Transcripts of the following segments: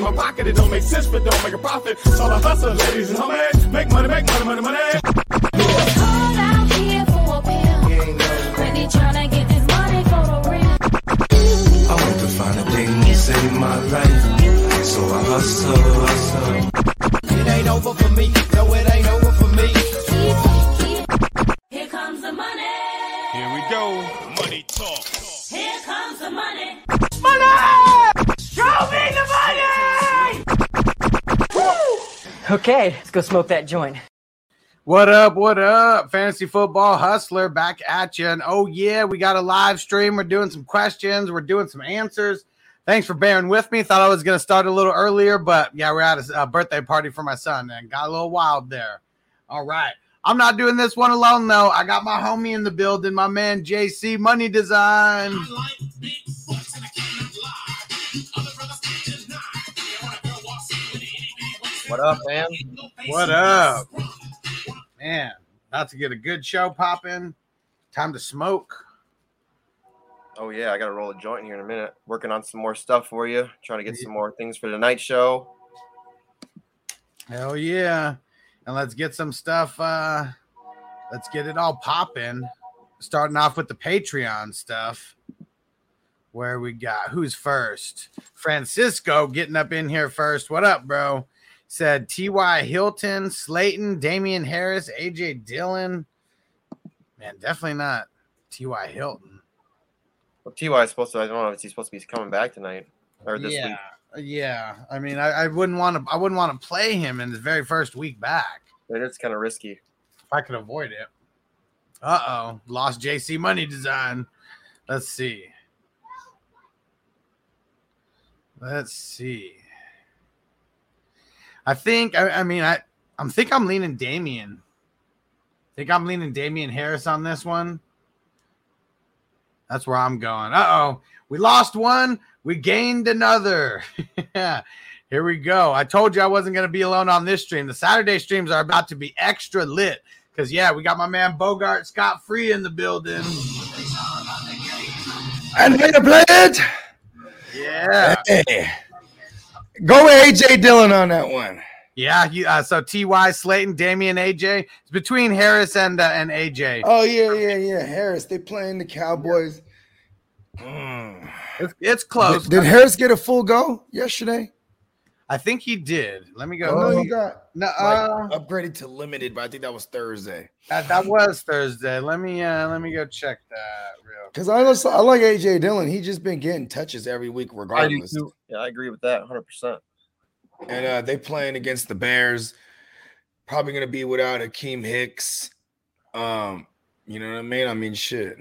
In my pocket, it don't make sense, but don't make a profit. So I hustle, ladies and homies. Make money, make money, money, money. I want to find a thing to save my life. So I hustle, hustle. It ain't over for me. No, it ain't over for me. Here comes the money. Here we go. Money talk. Here comes the money. Okay, let's go smoke that joint. What up? What up? Fantasy football hustler back at you. And oh, yeah, we got a live stream. We're doing some questions, we're doing some answers. Thanks for bearing with me. Thought I was going to start a little earlier, but yeah, we're at a, a birthday party for my son and got a little wild there. All right. I'm not doing this one alone, though. I got my homie in the building, my man JC Money Design. What up, man? What up? Man, about to get a good show popping. Time to smoke. Oh yeah, I gotta roll a joint here in a minute. Working on some more stuff for you. Trying to get some more things for the night show. Hell yeah. And let's get some stuff. Uh let's get it all popping. Starting off with the Patreon stuff. Where we got who's first? Francisco getting up in here first. What up, bro? Said T.Y. Hilton, Slayton, Damien Harris, AJ Dillon. Man, definitely not T.Y. Hilton. Well, Ty is supposed to. I don't know if he's supposed to be coming back tonight or this yeah, week. yeah. I mean, I, I wouldn't want to. I wouldn't want to play him in his very first week back But it's kind of risky. if I could avoid it. Uh oh, lost JC money design. Let's see. Let's see. I think. I, I mean, I. I'm think I'm leaning Damien. Think I'm leaning Damien Harris on this one. That's where I'm going. Uh oh. We lost one. We gained another. Here we go. I told you I wasn't going to be alone on this stream. The Saturday streams are about to be extra lit because, yeah, we got my man Bogart Scott Free in the building. And way to play it. Yeah. Hey. Go with AJ Dillon on that one. Yeah. You, uh, so Ty Slayton, Damien, AJ. It's between Harris and uh, and AJ. Oh yeah, yeah, yeah. Harris, they playing the Cowboys. Mm. It's, it's close. Did, did Harris get a full go yesterday? I think he did. Let me go. Oh, no, he got No, like, uh, upgraded to limited, but I think that was Thursday. that, that was Thursday. Let me uh let me go check that real. Because I also, I like AJ Dillon. He just been getting touches every week, I regardless. too. Yeah, I agree with that 100. percent And uh, they playing against the Bears. Probably gonna be without Akiem Hicks. Um, you know what I mean? I mean, shit.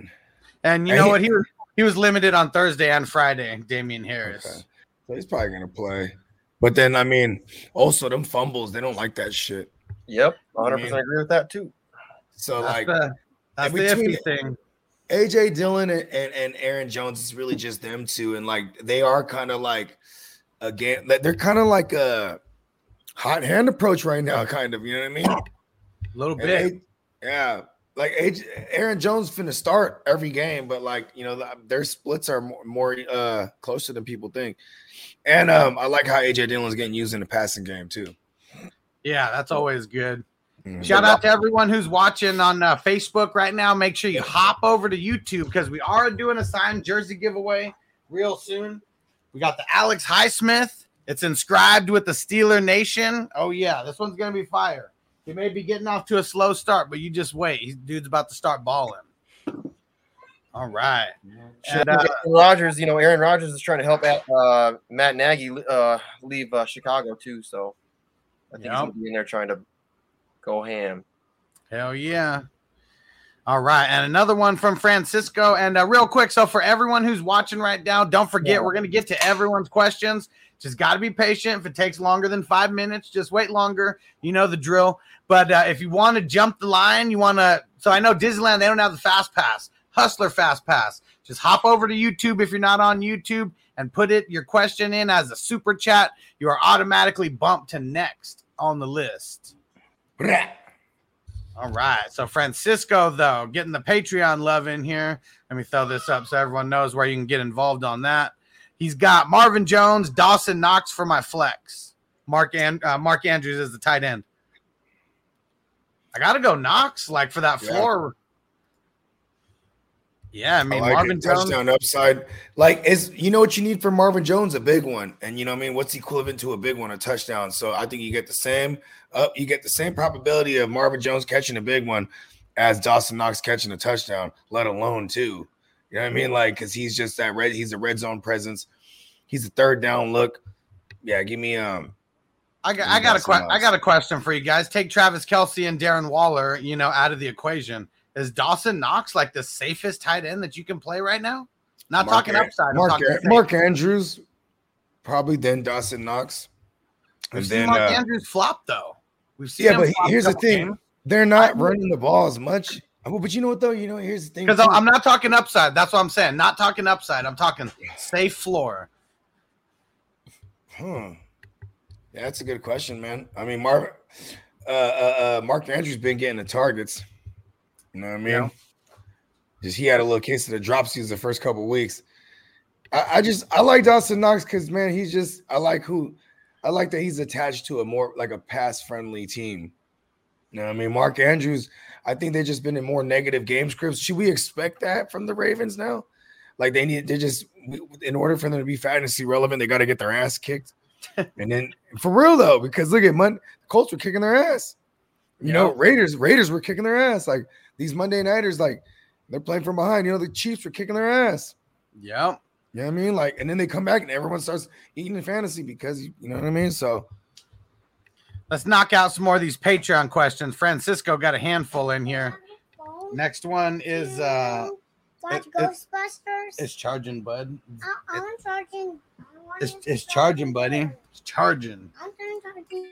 And you know what? He was he was limited on Thursday and Friday. Damien Harris. Okay. So he's probably gonna play. But then I mean, also them fumbles, they don't like that shit. Yep, 100 Man. percent agree with that too. So That's like the, that's the iffy thing. AJ Dillon and, and, and Aaron Jones is really just them two, and like they are kind of like again, like, they're kind of like a hot hand approach right now, kind of. You know what I mean? A little And bit. A- yeah. Like AJ, Aaron Jones finna start every game, but like you know, their splits are more, more uh closer than people think. And um, I like how AJ Dillon's getting used in the passing game too. Yeah, that's always good. Mhm. Shout out to everyone who's watching on uh, Facebook right now. Make sure you hop over to YouTube because we are doing a signed jersey giveaway real soon. We got the Alex Highsmith. It's inscribed with the Steeler Nation. Oh yeah, this one's gonna be fire. He may be getting off to a slow start, but you just wait. He's dude's about to start balling. All right. And, uh, Aaron Rodgers, you know, Aaron Rodgers is trying to help out uh, Matt Nagy uh, leave uh, Chicago too. So I think he's Yep. gonna be in there trying to go ham. Hell yeah. All right. And another one from Francisco. And uh, real quick. So, for everyone who's watching right now, don't forget we're going to get to everyone's questions. Just got to be patient. If it takes longer than five minutes, just wait longer. You know the drill. But uh, if you want to jump the line, you want to. So, I know Disneyland, they don't have the fast pass, Hustler fast pass. Just hop over to YouTube if you're not on YouTube and put it your question in as a super chat. You are automatically bumped to next on the list. All right. So Francisco, though, getting the Patreon love in here. Let me throw this up so everyone knows where you can get involved on that. He's got Marvin Jones, Dawson Knox for my flex. Mark and uh, Mark Andrews is the tight end. I gotta go Knox, like for that floor. Yeah, I mean I like Marvin it. Jones. touchdown upside. Like is you know what you need for Marvin Jones? A big one. And you know what I mean? What's equivalent to a big one? A touchdown. So I think you get the same up, you get the same probability of Marvin Jones catching a big one as Dawson Knox catching a touchdown, let alone two. You know what I mean? Like, cause he's just that red, he's a red zone presence. He's a third down look. Yeah, give me um I got, I got a que- I got a question for you guys. Take Travis Kelce and Darren Waller, you know, out of the equation. Is Dawson Knox like the safest tight end that you can play right now? Not Mark talking upside. I'm Mark, talking Mark Andrews, probably then Dawson Knox. We've And seen then Mark uh, Andrews flop though. We've seen yeah, but here's the thing: games. they're not running the ball as much. But you know what though? You know, here's the thing. Because. I'm not talking upside. That's what I'm saying. Not talking upside. I'm talking safe floor. Hmm. Yeah, that's a good question, man. I mean, Mark, uh, uh, uh, Mark Andrews been getting the targets. You know what I mean? Yeah. Just he had a little case of the dropsies the first couple weeks. I, I just I like Dawson Knox because man, he's just I like who I like that he's attached to a more like a pass friendly team. You know what I mean? Mark Andrews, I think they've just been in more negative game scripts. Should we expect that from the Ravens now? Like they need, they just in order for them to be fantasy relevant, they got to get their ass kicked. and then for real though, because look at Mon- Colts were kicking their ass. You know, Raiders, Raiders were kicking their ass. Like these Monday nighters, like they're playing from behind. You know, the Chiefs were kicking their ass. Yeah. You know what I mean? Like, and then they come back and everyone starts eating in fantasy because you know what I mean. So Let's knock out some more of these Patreon questions. Francisco got a handful in here. Next one is uh it- it- Ghostbusters. it's charging, bud. I, I'm charging. I It's it's charging, buddy. It's charging. I'm trying to the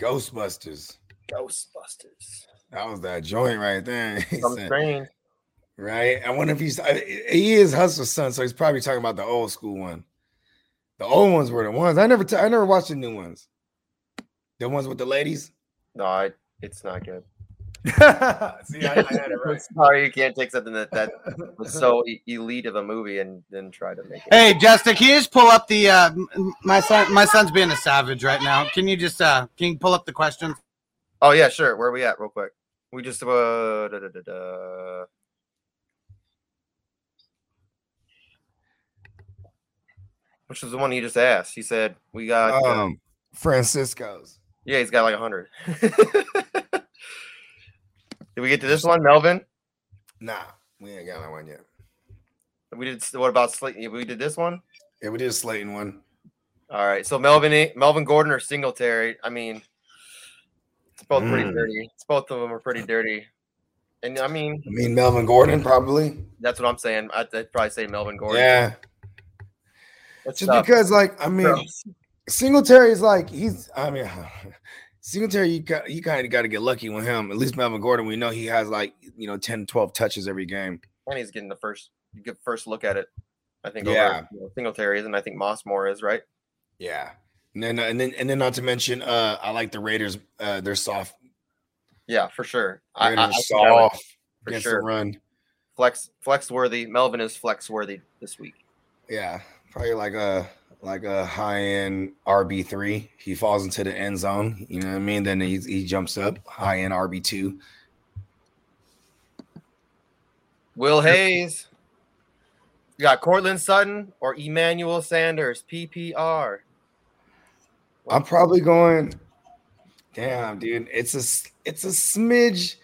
Ghostbusters, Ghostbusters. that was that joint right there. He I'm said- trained. right? I wonder if he's he is Hustle's son, so he's probably talking about the old school one. The old ones were the ones I never t- I never watched the new ones. The ones with the ladies. No, I, it's not good. See, I, I had it right. Sorry, you can't take something that that was so e- elite of a movie and then try to make it. Hey, Justin, can you just pull up the uh my son my son's being a savage right now. Can you just uh can you pull up the questions? Oh yeah, sure. Where are we at, real quick? We just uh, da, da, da, da. which was the one he just asked. He said we got. uh, Um, Francisco's. yeah, he's got like a hundred. Did we get to this one, Melvin? Nah, we ain't got that one yet. We did. What about Slayton? We did this one. Yeah, we did a Slayton one. All right. So Melvin, Melvin Gordon or Singletary. I mean, it's both pretty Mm. dirty. It's both of them are pretty dirty. And I mean, I mean Melvin Gordon probably. that's what I'm saying. I'd, I'd probably say Melvin Gordon. Yeah, That's just tough. because like I mean Gross. Singletary is like he's I mean Singletary, you got you kind of got to get lucky with him. At least Melvin Gordon, we know he has like you know 10, 12 touches every game. And he's getting the first first look at it. I think Yeah. over you know, Singletary is, and I think Moss Mossmore is right. Yeah, and then and then and then not to mention, uh, I like the Raiders. Uh, they're soft. Yeah, for sure. I, I, Raiders I think I soft for against sure. the run. Flex flex worthy. Melvin is flex worthy this week. Yeah, probably like a like a high end RB three. He falls into the end zone. You know what I mean? Then he he jumps up high end RB two. Will Hayes. You got Courtland Sutton or Emmanuel Sanders, PPR. I'm probably going. Damn, dude, it's a it's a smidge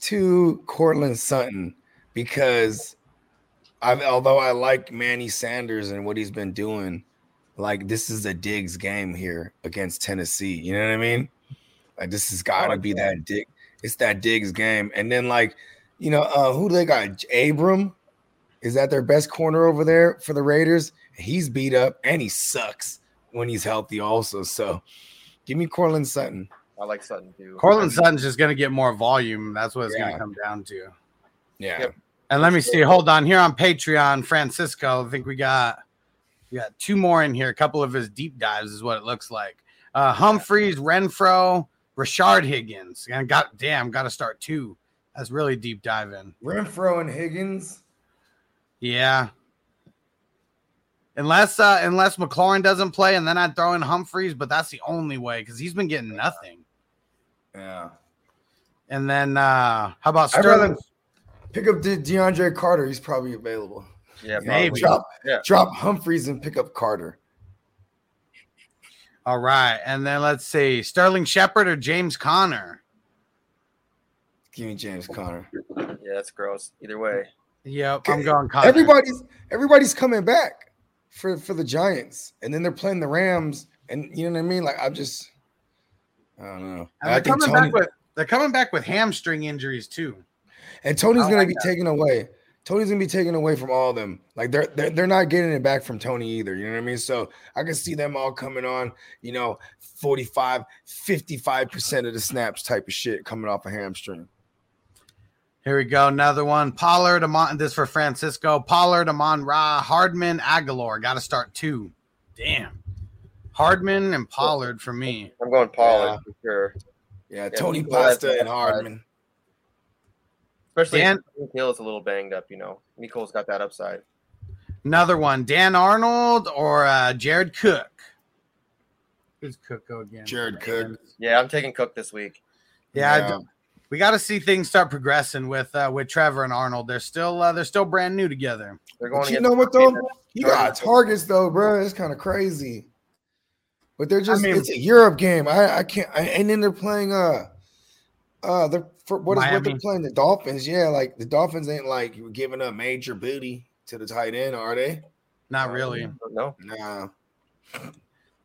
to Courtland Sutton because I've although I like Manny Sanders and what he's been doing, like this is a Diggs game here against Tennessee. You know what I mean? Like this has got to be that dig. It's that Diggs game, and then like you know uh who they got? Abram is that their best corner over there for the Raiders? He's beat up and he sucks when he's healthy also. So give me Courtland Sutton. I like Sutton too. Courtland Sutton's just going to get more volume. That's what it's going to come down to. Yeah. Yep. And let me see. Hold on here on Patreon, Francisco. I think we got we got two more in here. A couple of his deep dives is what it looks like. Uh, Humphries, Renfrow, Rashard Higgins. And got damn, got to start two. That's really deep diving. Renfrow and Higgins. Yeah. Unless uh unless McLaurin doesn't play, and then I'd throw in Humphries, but that's the only way because he's been getting nothing. Yeah. And then uh how about Sterling? pick up De- DeAndre Carter. He's probably available. Yeah, Maybe. Drop, Yeah. drop Humphries and pick up Carter. All right, and then let's see Sterling Shepard or James Conner. Give me James Conner. Yeah, that's gross. Either way. Yep, I'm going Conner. Everybody's everybody's coming back for for the Giants, and then they're playing the Rams, and you know what I mean. Like I'm just, I don't know. And I they're think coming Toney back with they're coming back with hamstring injuries too. and Toney's I gonna be that. taken away. Toney's gonna be taken away from all of them. Like they're, they're they're not getting it back from Toney either. You know what I mean? So I can see them all coming on, you know, 45, 55% of the snaps type of shit coming off a hamstring. Here we go, another one. Pollard, Amon, this for Francisco. Pollard, Amon Ra, Hardman, Agholor. Got to start two. Damn, Hardman and Pollard for me. I'm going Pollard Yeah. for sure. Yeah, Tony Pasta and upside. Hardman. Especially Dan- if Hill's a little banged up, you know. Mecole's got that upside. Another one. Dan Arnold or uh, Jared Cook. Who's Cook go again? Jared Cook. Yeah, I'm taking Cook this week. Yeah, Yeah. we got to see things start progressing with uh, with Trevor and Arnold. They're still uh, they're still brand new together. They're going you know what though? You got targets though, bro. It's kind of crazy. But they're just mean- it's a Europe game. I I can't I, and then they're playing uh uh they're for what is what they're playing? The Dolphins. Yeah, like the Dolphins ain't like giving up major booty to the tight end, are they? Not really. No. Nah.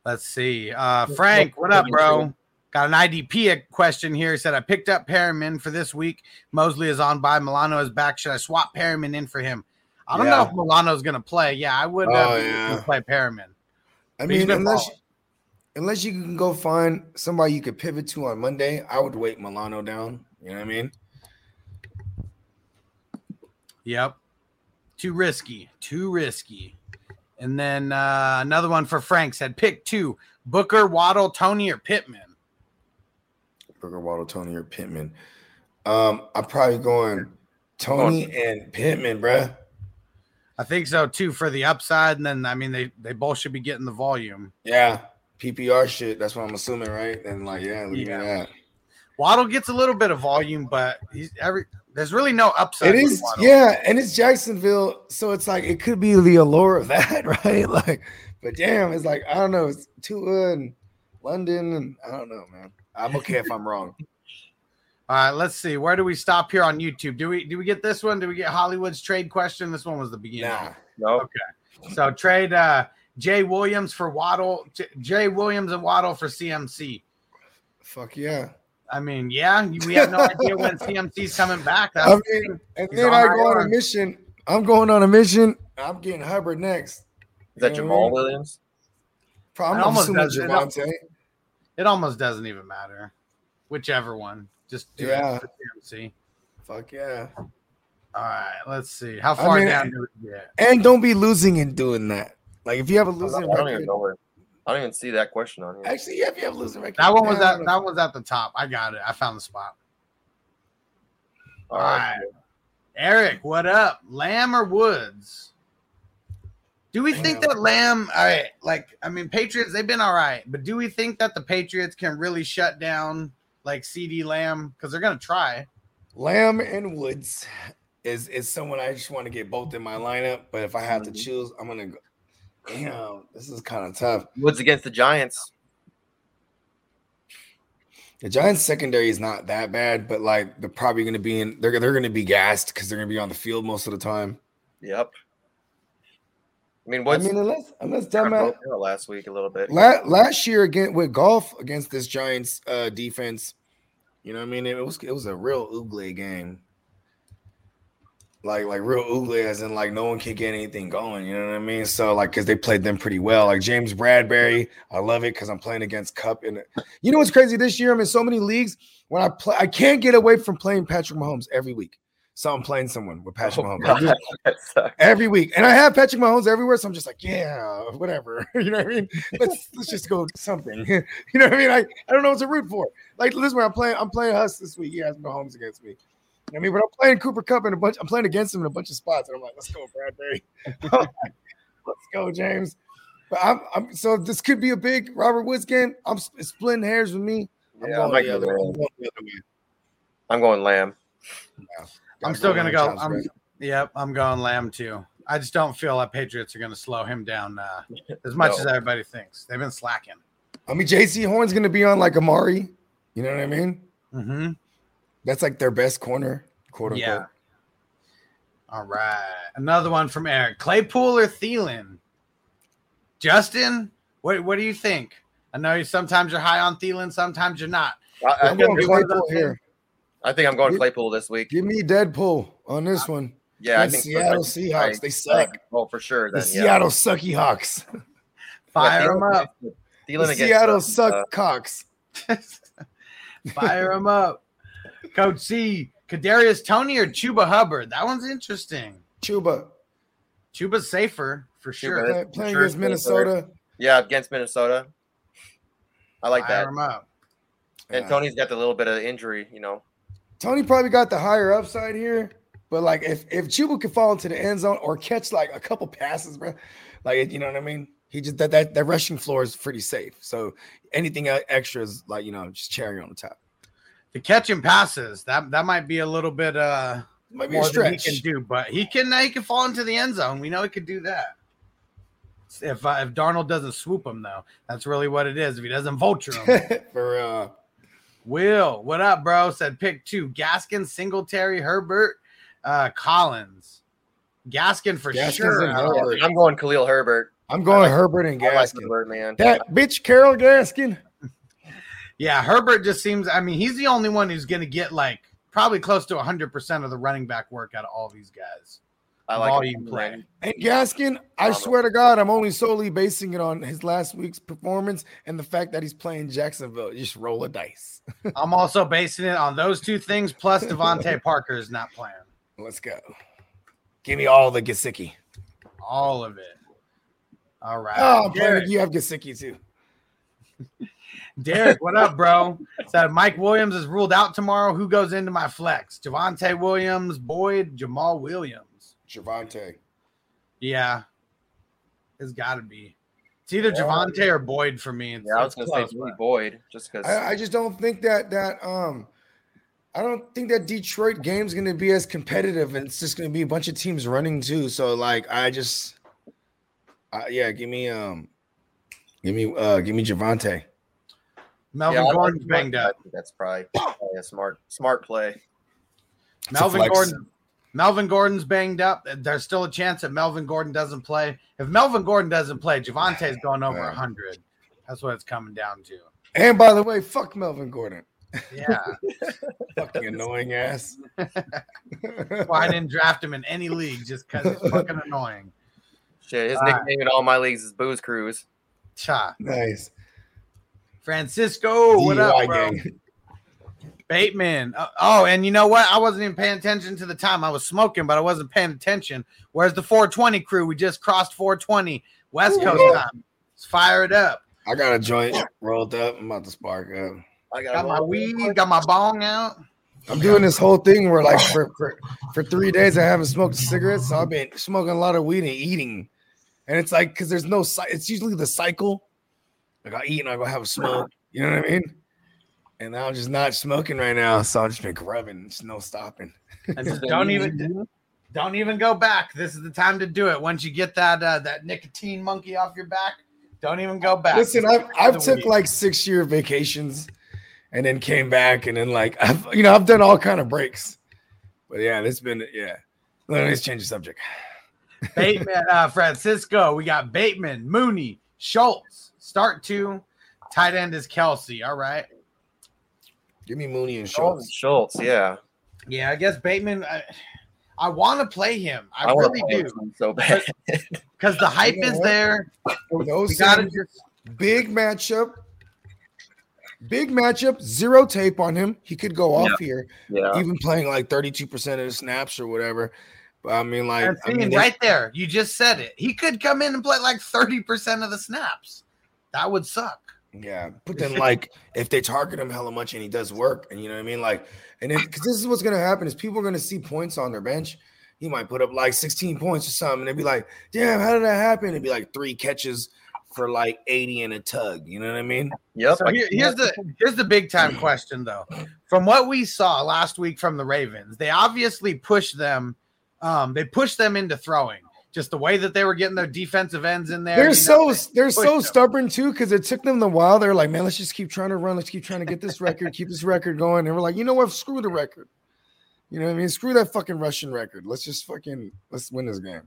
Let's see. Uh, Frank, what up, bro? Got an IDP question here. He said, I picked up Perriman for this week. Mosley is on bye. Milano is back. Should I swap Perriman in for him? I don't know Yeah. if Milano's going to play. Yeah, I would uh, Oh, yeah. play Perriman. I But mean, unless balling. Unless you can go find somebody you could pivot to on Monday, I would wait Milano down. You know what I mean? Yep. Too risky. Too risky. And then uh, another one for Frank said, pick two Booker, Waddle, Toney, or Pittman. Booker Waddle, Toney, or Pittman. Um, I'm probably going Toney and Pittman, bruh. I think so too for the upside. And then, I mean, they, they both should be getting the volume. Yeah, PPR shit. That's what I'm assuming, right? And like, yeah, leave Yeah. me that. Waddle gets a little bit of volume, but he's every there's really no upside. It with is, Waddle. yeah, and it's Jacksonville, so it's like it could be the allure of that, right? Like, but damn, it's like I don't know, it's Tua and London, and I don't know, man. I'm okay if I'm wrong. All right, let's see. Where do we stop here on YouTube? Do we do we get this one? Do we get Hollywood's trade question? This one was the beginning. Nah, No. Okay. So trade uh Jay Williams for Waddle. J- Jay Williams and Waddle for CMC. fuck yeah. I mean, yeah, we have no idea when CMC's coming back. That's I the mean, thing. and He's then on I go on IR. a mission. I'm going on a mission. I'm getting Hubbard next. Is that You know what I Jamaal mean? Williams? Probably It almost does- it Javonte. It almost doesn't even matter. whichever one. Just do Yeah. it for TMC. Fuck yeah. All right, let's see. How I far mean, down do we get? And don't be losing and doing that. Like if you have a losing don't, I don't even record, know where. I don't even see that question on here. actually, yeah, if you have a losing record, That one was yeah, at that was at the top. I got it. I found the spot. All All right. right. Eric, what up? Lamb or Woods? Do we think that Lamb, all right, like, I mean, Patriots, they've been all right, but do we think that the Patriots can really shut down like CeeDee Lamb? Because they're going to try. Lamb and Woods is is someone I just want to get both in my lineup. But if I have Mm-hmm. to choose, I'm gonna go. Damn, this is kind of tough. Woods against the Giants. The Giants secondary is not that bad, but like they're probably gonna be in. They're they're gonna be gassed because they're gonna be on the field most of the time. Yep. I mean, what? I mean, unless unless dumbass. last week a little bit. La- last year again with golf against this Giants uh defense, you know what I mean? It was it was a real ugly game. Like like real ugly as in like no one can get anything going, you know what I mean? So like cuz they played them pretty well. Like James Bradberry, I love it cuz I'm playing against Kupp and you know what's crazy this year I'm in so many leagues when I play I can't get away from playing Patrick Mahomes every week. So I'm playing someone with Patrick Oh, Mahomes. God, every week. And I have Patrick Mahomes everywhere. So I'm just like, yeah, whatever. You know what I mean? Let's let's just go something. you know what I mean? I, I don't know what to root for. Like listen, I'm playing, I'm playing Huss this week. He has Mahomes against me. I mean, but I'm playing Cooper Kupp in a bunch, I'm playing against him in a bunch of spots. And I'm like, let's go, Bradberry. let's go, James. But I'm, I'm so this could be a big Robert Woods game. I'm splitting hairs with me. I'm Yeah, I going the other way. Lamb. I'm going the other way. I'm going Lamb. I'm still going to go. I'm, right? yep, I'm going Lamb too. I just don't feel like Patriots are going to slow him down uh, as much No. as everybody thinks. They've been slacking. I mean, JC Horn's gonna be on like Amari. You know what I mean? Mm-hmm. That's like their best corner, quote unquote. Yeah. All right. Another one from Eric. Claypool or Thielen? Justin, what what do you think? I know you sometimes you're high on Thielen, sometimes you're not. I, I, I'm going be one of Claypool here. I think I'm going Give- Claypool this week. Give me Deadpool on this one. Yeah, I And think so. Seattle I- Seahawks, they I- suck. Oh, for sure. The yeah. Seattle Sucky Hawks. Fire Yeah, them up. Thielen The against, Seattle uh, Suck uh, Cocks. Fire them up. Coach C, Kadarius Toney or Chuba Hubbard? That one's interesting. Chuba Chuba's safer for sure. Chuba. play- playing sure against it's Minnesota. Yeah, against Minnesota. I like Fire that. them up. And Yeah. Toney's got the little bit of injury, you know. Toney probably got the higher upside here, but like if if Chuba could fall into the end zone or catch like a couple passes, bro, like you know what I mean. He just that that, that rushing floor is pretty safe. So anything extra is like you know just cherry on the top. The catching passes, that that might be a little bit uh Might be a more than he stretch. can do, but he can he can fall into the end zone. We know he could do that. If uh, if Darnold doesn't swoop him though, that's really what it is. If he doesn't vulture him, For uh, Will, what up, bro? Said pick two: Gaskin, Singletary, Herbert, uh, Collins. Gaskin for Gaskins sure. and Herbert. I'm going Khalil Herbert. I'm going like- Herbert and I like Gaskin. Herbert, man. That bitch Carol Gaskin. Yeah, Herbert just seems. I mean, he's the only one who's going to get like probably close to 100 percent of the running back work out of all these guys. I like volume him. play. And Gaskin, I swear to God, I'm only solely basing it on his last week's performance and the fact that he's playing Jacksonville. You just roll a dice. I'm also basing it on those two things. Plus, DeVante Parker is not playing Let's go. Give me all the Gasicki. all of it. All right. Oh, Derek, Derek, you have Gasicki too. Derek, what up, bro? Said Mike Williams is ruled out tomorrow. Who goes into my flex? Javonte Williams, Boyd, Jamaal Williams. Javonte. Yeah, it's got to be. It's either Javonte or Boyd for me. It's, Yeah, I was gonna close, say Billy but- Boyd just because. I, I just don't think that that um I don't think that Detroit game's gonna be as competitive and it's just gonna be a bunch of teams running too. So like I just uh, yeah, give me um give me uh give me Javonte. Melvin I like Gordon's Javonte. banged up. That's probably, probably a smart smart play. It's Melvin. Gordon. Melvin Gordon's banged up. There's still a chance that Melvin Gordon doesn't play. If Melvin Gordon doesn't play, Javonte's going over Yeah. 100. That's what it's coming down to. And by the way, fuck Melvin Gordon. Yeah. Fucking annoying ass. Why I didn't draft him in any league just because it's fucking annoying. Shit, his All right. nickname in all my leagues is Booze Cruise. Cha. nice. Francisco, what up, bro? gang. Bateman. Uh, oh, and you know what? I wasn't even paying attention to the time. I was smoking, but I wasn't paying attention. Where's the 420 crew? We just crossed 420 West Coast time. Let's fire it up. I got a joint rolled up. I'm about to spark up. I Got my weed, got my bong out. I'm doing this whole thing where like for, for for three days I haven't smoked cigarettes, so I've been smoking a lot of weed and eating, and it's like because there's no it's usually the cycle. Like I eat and I go have a smoke, you know what I mean? And I'm just not smoking right now, so I've just been grubbing. It's no stopping. And just don't even don't even go back. This is the time to do it. Once you get that uh, that nicotine monkey off your back, don't even go back. Listen, I've I've took weed. like six year vacations, and then came back, and then like I've you know I've done all kind of breaks, but yeah, it's been yeah. Let me change the subject. Bateman, uh, Francisco. We got Bateman, Mooney, Schultz. Start two. Tight end is Kelce. All right. Give me Mooney and Schultz. Schultz, yeah. Yeah, I guess Bateman. I, I want to play him. I, I really do. so bad. Because the hype is there. For those We gotta things, big matchup. Big matchup, zero tape on him. He could go off Yeah. here, Yeah. even playing like 32% of the snaps or whatever. But I mean, like, I mean, seeing there's- right there, you just said it. He could come in and play like 30% of the snaps. That would suck. Yeah, but then like if they target him hella much and he does work, and you know what I mean, like, and then because this is what's gonna happen is people are gonna see points on their bench. He might put up like 16 points or something, and they'd be like, "Damn, how did that happen?" It'd be like three catches for like 80 and a tug. You know what I mean? Yep. So here- here's the here's the big time question though. From what we saw last week from the Ravens, they obviously pushed them. Um, they pushed them into throwing. Just the way that they were getting their defensive ends in there. They're so know, they're so them. stubborn too because it took them a while. They're like, man, let's just keep trying to run. Let's keep trying to get this record, keep this record going. And we're like, you know what? Screw the record. You know what I mean? Screw that fucking Russian record. Let's just fucking let's win this game.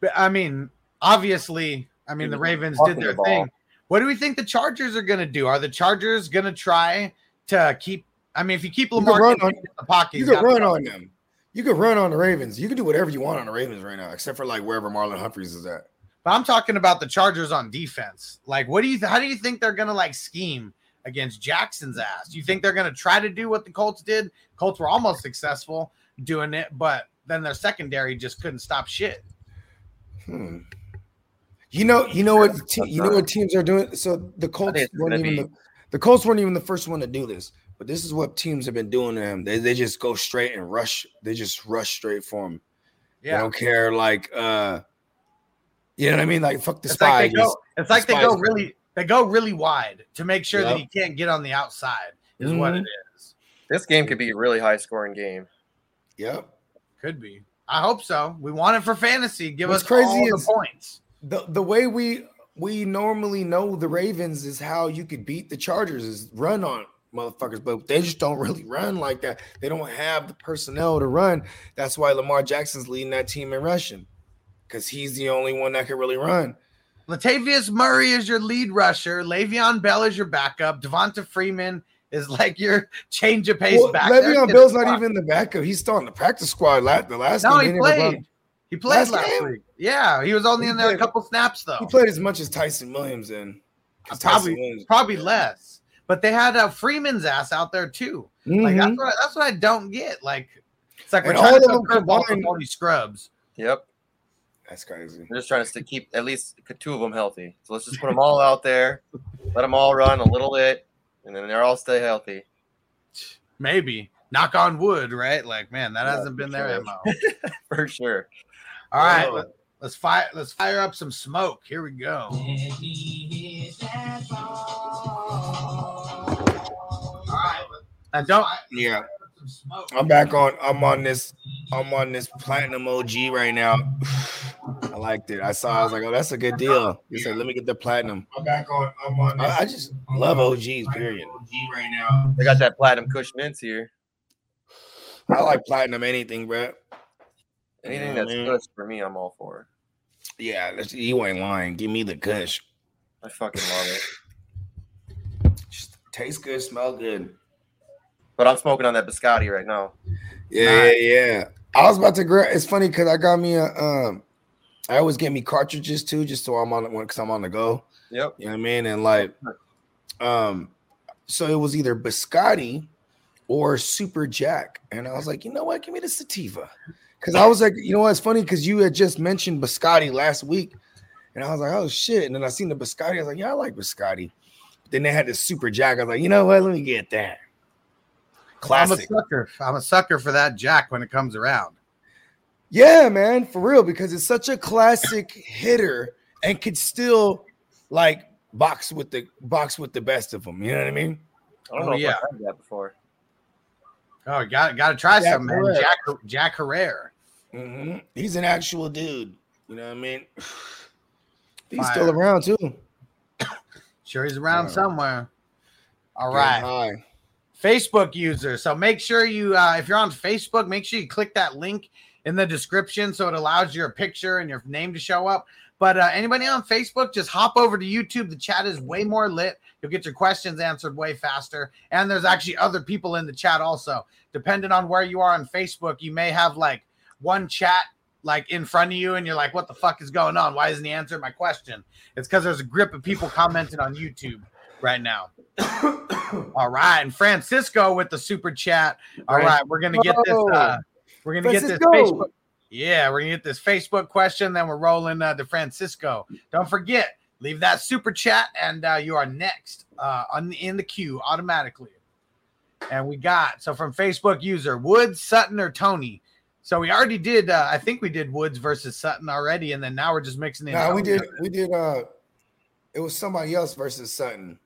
But I mean, obviously, I mean the Ravens did their about- thing. What do we think the Chargers are going to do? Are the Chargers going to try to keep? I mean, if you keep You Lamar in on- the pocket, You he's can run on them. You can run on the Ravens. You can do whatever you want on the Ravens right now, except for like wherever Marlon Humphreys is at. But I'm talking about the Chargers on defense. Like, what do you? How do you think they're going to like scheme against Jackson's ass? Do you think they're going to try to do what the Colts did? Colts were almost successful doing it, but then their secondary just couldn't stop shit. Hmm. You know, you know what te- you know what teams are doing. So the Colts weren't even the, the Colts weren't even the first one to do this, but this is what teams have been doing to them. They they just go straight and rush. They just rush straight for him. They Yeah, don't care. Like, uh, you know what I mean? Like, fuck the it's spy. like they go. It's like they go are- really. They go really wide to make sure that Yep. he can't get on the outside. Is what Mhm. it is. This game could be a really high scoring game. Yep. Could be. I hope so. We want it for fantasy. Give What's us crazy all is- the points. the the way we we normally know the Ravens is how you could beat the Chargers is run on motherfuckers, but they just don't really run like that. They don't have the personnel to run. That's why Lamar Jackson's leading that team in rushing because he's the only one that can really run. Latavius Murray is your lead rusher. Le'Veon Bell is your backup. Devonta Freeman is like your change of pace Well, back. Le'Veon Bell's not even the backup. He's still on the practice squad. La- The last No, game, he they never brought played. He played Last last, week. Yeah, he was only He in there a couple snaps though. He played as much as Ty'Son Williams Ty'Son probably Williams- probably less. But they had a Freeman's ass out there too. Like Mhm. that's what that's what I don't get. Like it's like we're And trying all to of throw them combined- with only scrubs. Yep. That's crazy. They're just trying to keep at least two of them healthy. So let's just put them all out there, let them all run a little bit, and then they're all stay healthy. Maybe knock on wood, right? Like man, that Yeah, hasn't been for their mo. For sure. All right, Whoa. let, us fire let's fire up some smoke. Here we go. All right, and don't Yeah. I'm back on. I'm on this. I'm on this platinum OG right now. I liked it. I saw. I was like, oh, that's a good deal. He said, let me get the platinum. I'm back on. I'm on. I, I just love OGs. Period. OG right now. They got that platinum Kush mints here. I like platinum anything, bro. Anything Yeah, that's man. Kush for me, I'm all for. Yeah, that's, you ain't lying. Give me the Kush. I fucking love it. Just taste good, smell good. But I'm smoking on that biscotti right now. Yeah, yeah, yeah. I was about to grab. It's funny because I got me a. Um, I always get me cartridges too, just so I'm on it because I'm on the go. Yep. You know what I mean? And like, um, so it was either biscotti or Super Jack. And I was like, you know what? Give me the sativa. Because I was like, you know what? It's funny because you had just mentioned biscotti last week. And I was like, oh shit. And then I seen the biscotti. I was like, yeah, I like biscotti. Then they had the Super Jack. I was like, you know what? Let me get that. Classic. I'm a sucker. I'm a sucker for that Jack when it comes around. Yeah, man, for real, because it's such a classic hitter and could still like box with the box with the best of them. You know what I mean? I don't Oh, know if yeah. I've had that before. Oh, got got to try Jack some, man. Herrera. Jack Jack Herrera. hmm He's an actual dude. You know what I mean? He's Fire. still around too. Sure, he's around Yeah. somewhere. All right. Getting right. Facebook user. So make sure you, uh, if you're on Facebook, make sure you click that link in the description so it allows your picture and your name to show up. But uh, anybody on Facebook, just hop over to YouTube. The chat is way more lit. You'll get your questions answered way faster. And there's actually other people in the chat also. Depending on where you are on Facebook, you may have like one chat like in front of you and you're like, what the fuck is going on? Why isn't he answering my question? It's because there's a grip of people commenting on YouTube right now. All right, and Francisco with the super chat. All Right. right, we're gonna get this. Uh, we're gonna get this Facebook. Yeah, we're gonna get this Facebook question. Then we're rolling uh, to Francisco. Don't forget, leave that super chat, and uh, you are next uh, on in the queue automatically. And we got so from Facebook user Woods, Sutton, or Toney. So we already did. Uh, I think we did Woods versus Sutton already, and then now we're just mixing in. Nah, we did we did uh it was somebody else versus Sutton.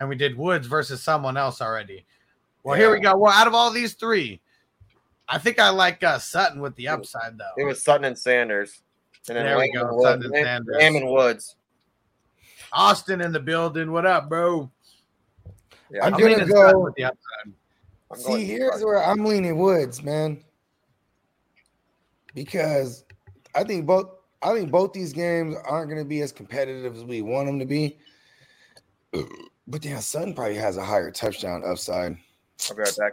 And we did Woods versus someone else already. Well, here we go. Well, out of all these three, I think I like uh, Sutton with the upside though. It was Sutton and Sanders. And then There we go, Woods. Sutton and Sanders. Lamb and Woods. Austin in the building. What up, bro? Yeah, I'm I'm gonna go- Sutton with the upside. I'm See, here's where I'm leaning Woods, man. Because I think both I think both these games aren't going to be as competitive as we want them to be. But damn, Sutton probably has a higher touchdown upside. I'll be right back.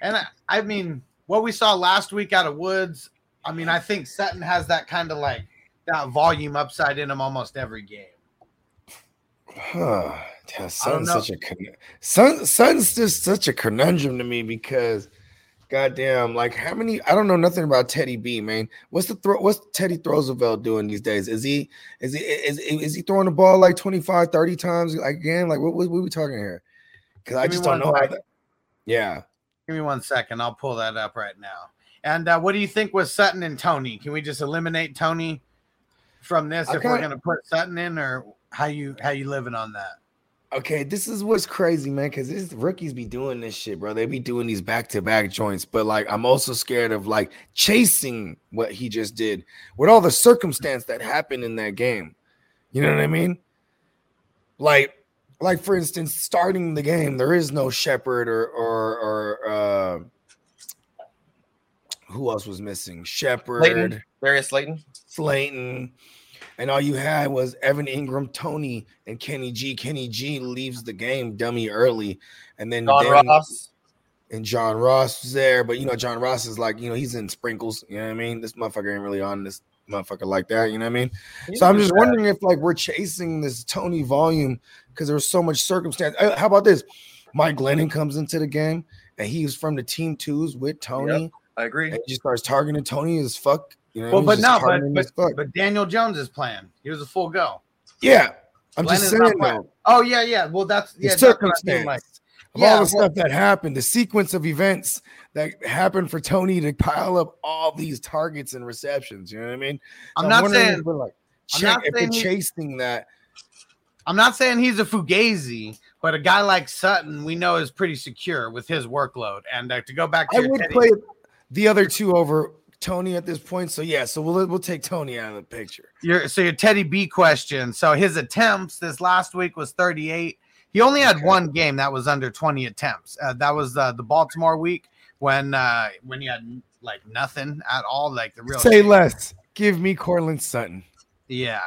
And I, I mean, what we saw last week out of Woods, I mean, I think Sutton has that kind of like that volume upside in him almost every game. Huh. Damn, I Sutton's such a con- Sutton, Sutton's just such a conundrum to me because goddamn, like how many I don't know nothing about Teddy B, man. What's the throw what's Teddy Roosevelt doing these days? Is he is he is, is he throwing the ball like 25, 30 times again? Like what, what, what are we talking here? Because I just don't know how that. Yeah. Give me one second. I'll pull that up right now. And uh, what do you think with Sutton and Toney? Can we just eliminate Toney from this I if we're going to put Sutton in, or how you how you living on that? Okay, this is what's crazy, man. Because these rookies be doing this shit, bro. They be doing these back to back joints, but like I'm also scared of like chasing what he just did with all the circumstance that happened in that game. You know what I mean? Like, like for instance, starting the game, there is no Shepard or or or uh, who else was missing? Shepard. Slayton. Darius Slayton. Slayton, and all you had was Evan Engram, Toney, and Kenny G. Kenny G leaves the game dummy early, and then John then- Ross. and John Ross was there, but you know John Ross is like you know he's in sprinkles. You know what I mean? This motherfucker ain't really on this motherfucker like that. You know what I mean? so I'm just wondering if like we're chasing this Toney volume because there was so much circumstance. Uh, How about this? Mike Glennon comes into the game and he's from the team twos with Toney. I agree. And he just starts targeting Toney as fuck. You know, Well, but no, but, but, but Daniel Jones is playing. He was a full go. Yeah, I'm just saying though. Oh yeah, yeah. Well, that's The yeah. Circumstance mean, like, of yeah, all the well- stuff that happened, the sequence of events that happened for Toney to pile up all these targets and receptions. You know what I mean? I'm So not wondering saying- if we're like I'm not if we're saying chasing that. I'm not saying he's a fugazi, but a guy like Sutton, we know is pretty secure with his workload. And uh, to go back to I would Teddy- play the other two over Toney at this point. So yeah, so we'll we'll take Toney out of the picture. your so your Teddy B question. So his attempts this last week was 38. He only had one game that was under 20 attempts. Uh, that was uh, the Baltimore week when uh, when he had like nothing at all, like the real Say less. Give me Courtland Sutton. Yeah.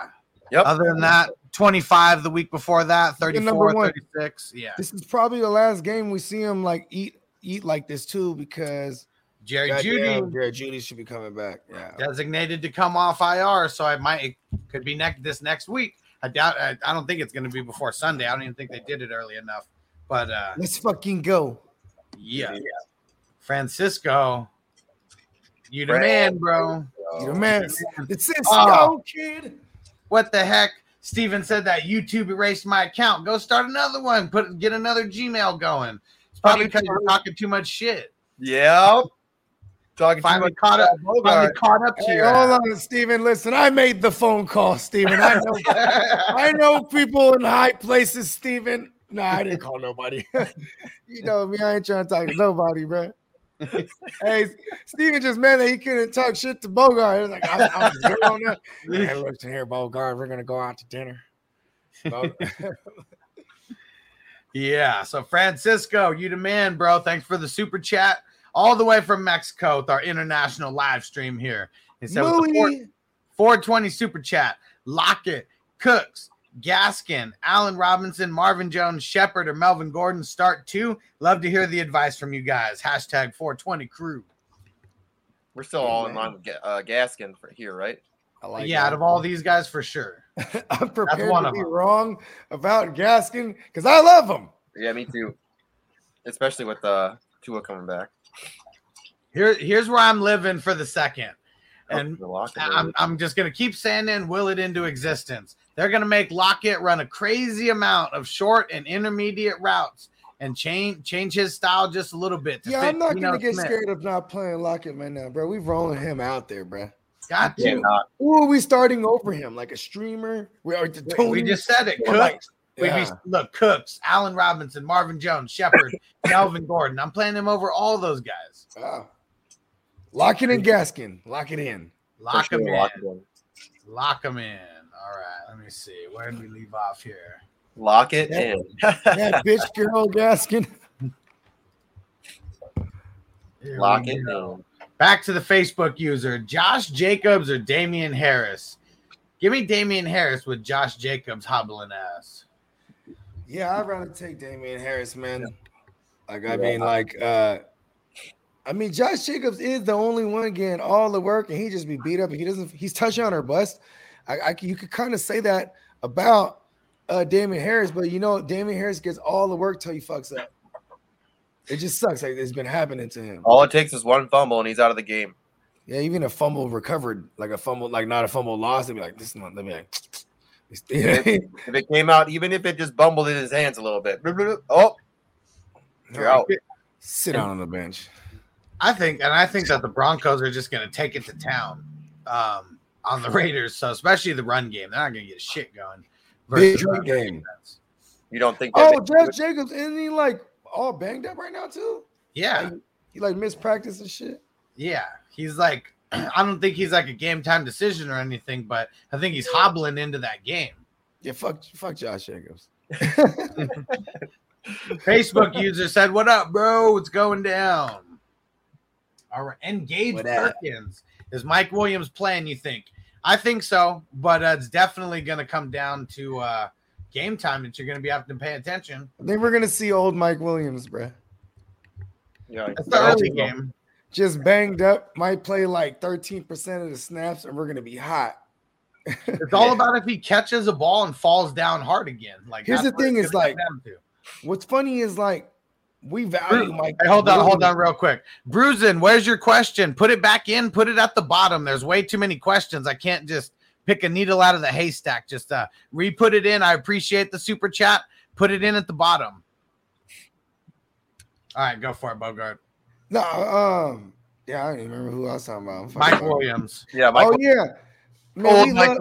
Yep. Other than that, 25 the week before that, The 34, 36. Yeah. This is probably the last game we see him like eat eat like this too because Jerry goddamn, Jeudy Jerry Jeudy should be coming back. Yeah. designated to come off IR, so I might it could be next this next week. I doubt. I, I don't think it's going to be before Sunday. I don't even think they did it early enough But uh Let's fucking go. yeah. Francisco, you the man, bro. You the man. The Cisco Oh. kid. What the heck? Steven said that YouTube erased my account. Go start another one. Put get another Gmail going. It's probably because you're talking too much shit. Yeah. Talking Finally caught up. Finally caught up to Hey, you. hold on, Steven. Listen, I made the phone call, Steven. I know, I know people in high places, Steven. No, I didn't call nobody. you know me, I ain't trying to talk to nobody, bro. hey, Steven just meant that he couldn't talk shit to Bogart. He was like, I'm, I'm good on that. Hey, listen here, Bogart. We're gonna go out to dinner. Yeah. So Francisco, you the man, bro. Thanks for the super chat. All the way from Mexico with our international live stream here. He said with the four- 420 super chat. Lockett, Cooks, Gaskin, Allen Robinson, Marvin Jones, Shepard, or Melvin Gordon start two. Love to hear the advice from you guys. Hashtag 420 crew. We're still all in line with uh, Gaskin for here, right? I like yeah, that. out of all these guys, for sure. I'm prepared one to be wrong about Gaskin because I love him. Yeah, me too. Especially with uh, Tua coming back. Here, here's where I'm living for the second. Oh, and The Lockett, I'm, I'm just going to keep saying and will it into existence. They're going to make Lockett run a crazy amount of short and intermediate routes and change change his style just a little bit. Yeah, I'm not gonna get Smith. scared of not playing Lockett right now, bro. We've rolling him out there, bro. Got Yeah, to. Who are we starting over him? Like a streamer? We are the We, Tony. we just said it. or Cooks. like- We'd be, look, Cooks, Allen Robinson, Marvin Jones, Shepard, Melvin Gordon. I'm playing him over all those guys. Wow. Lock it in Gaskin. Lock it in. Lock For them in. lock it in. Lock them in. All right. Let me see. Where did we leave off here? Lock it Yeah. in. That bitch girl Gaskin. Here Lock it in. Back to the Facebook user, Josh Jacobs or Damien Harris. Give me Damien Harris with Josh Jacobs hobbling ass. Yeah, I'd rather take Damien Harris, man. Like I mean, like uh I mean, Josh Jacobs is the only one getting all the work, and he just be beat up. He doesn't. He's touchdown or bust. I, I you could kind of say that about uh Damien Harris, but you know, Damien Harris gets all the work till he fucks up. It just sucks. Like it's been happening to him. All it takes is one fumble and he's out of the game. Yeah, even a fumble recovered, like a fumble, like not a fumble lost. They'd be like, this one. They'd be like, If, if it came out, even if it just bumbled in his hands a little bit. Oh, you're out. sit down on the bench. I think, and I think that the Broncos are just going to take it to town um, on the Raiders. So, especially the run game, they're not going to get shit going. Big run game. defense. You don't think that Oh, Josh Jacobs, isn't he like all banged up right now too? Yeah, Like, he like missed practice and shit. yeah. He's like, I don't think he's like a game time decision or anything, but I think he's hobbling into that game. Yeah, fuck, fuck Josh Jacobs. Facebook user said, "What up, bro? What's going down?" All right, engage What? Perkins. Is Mike Williams playing? You think? I think so, but uh, it's definitely going to come down to uh, game time that you're going to be having to pay attention. I think we're gonna see old Mike Williams, bro. Yeah, It's the early game. Just banged up, might play like 13% of the snaps, and we're gonna be hot. It's all about if he catches a ball and falls down hard again. Like Here's the thing: is like, to. what's funny is like we value Mike. Hey, hold on, hold on, real quick. Bruisin, where's your question? Put it back in. Put it at the bottom. There's way too many questions. I can't just pick a needle out of the haystack. Just uh, re-put it in. I appreciate the super chat. Put it in at the bottom. All right, go for it, Bogart. No, um, yeah, I don't even remember who I was talking about. Mike sorry. Williams. Yeah, Mike. Oh yeah. Man, we, love-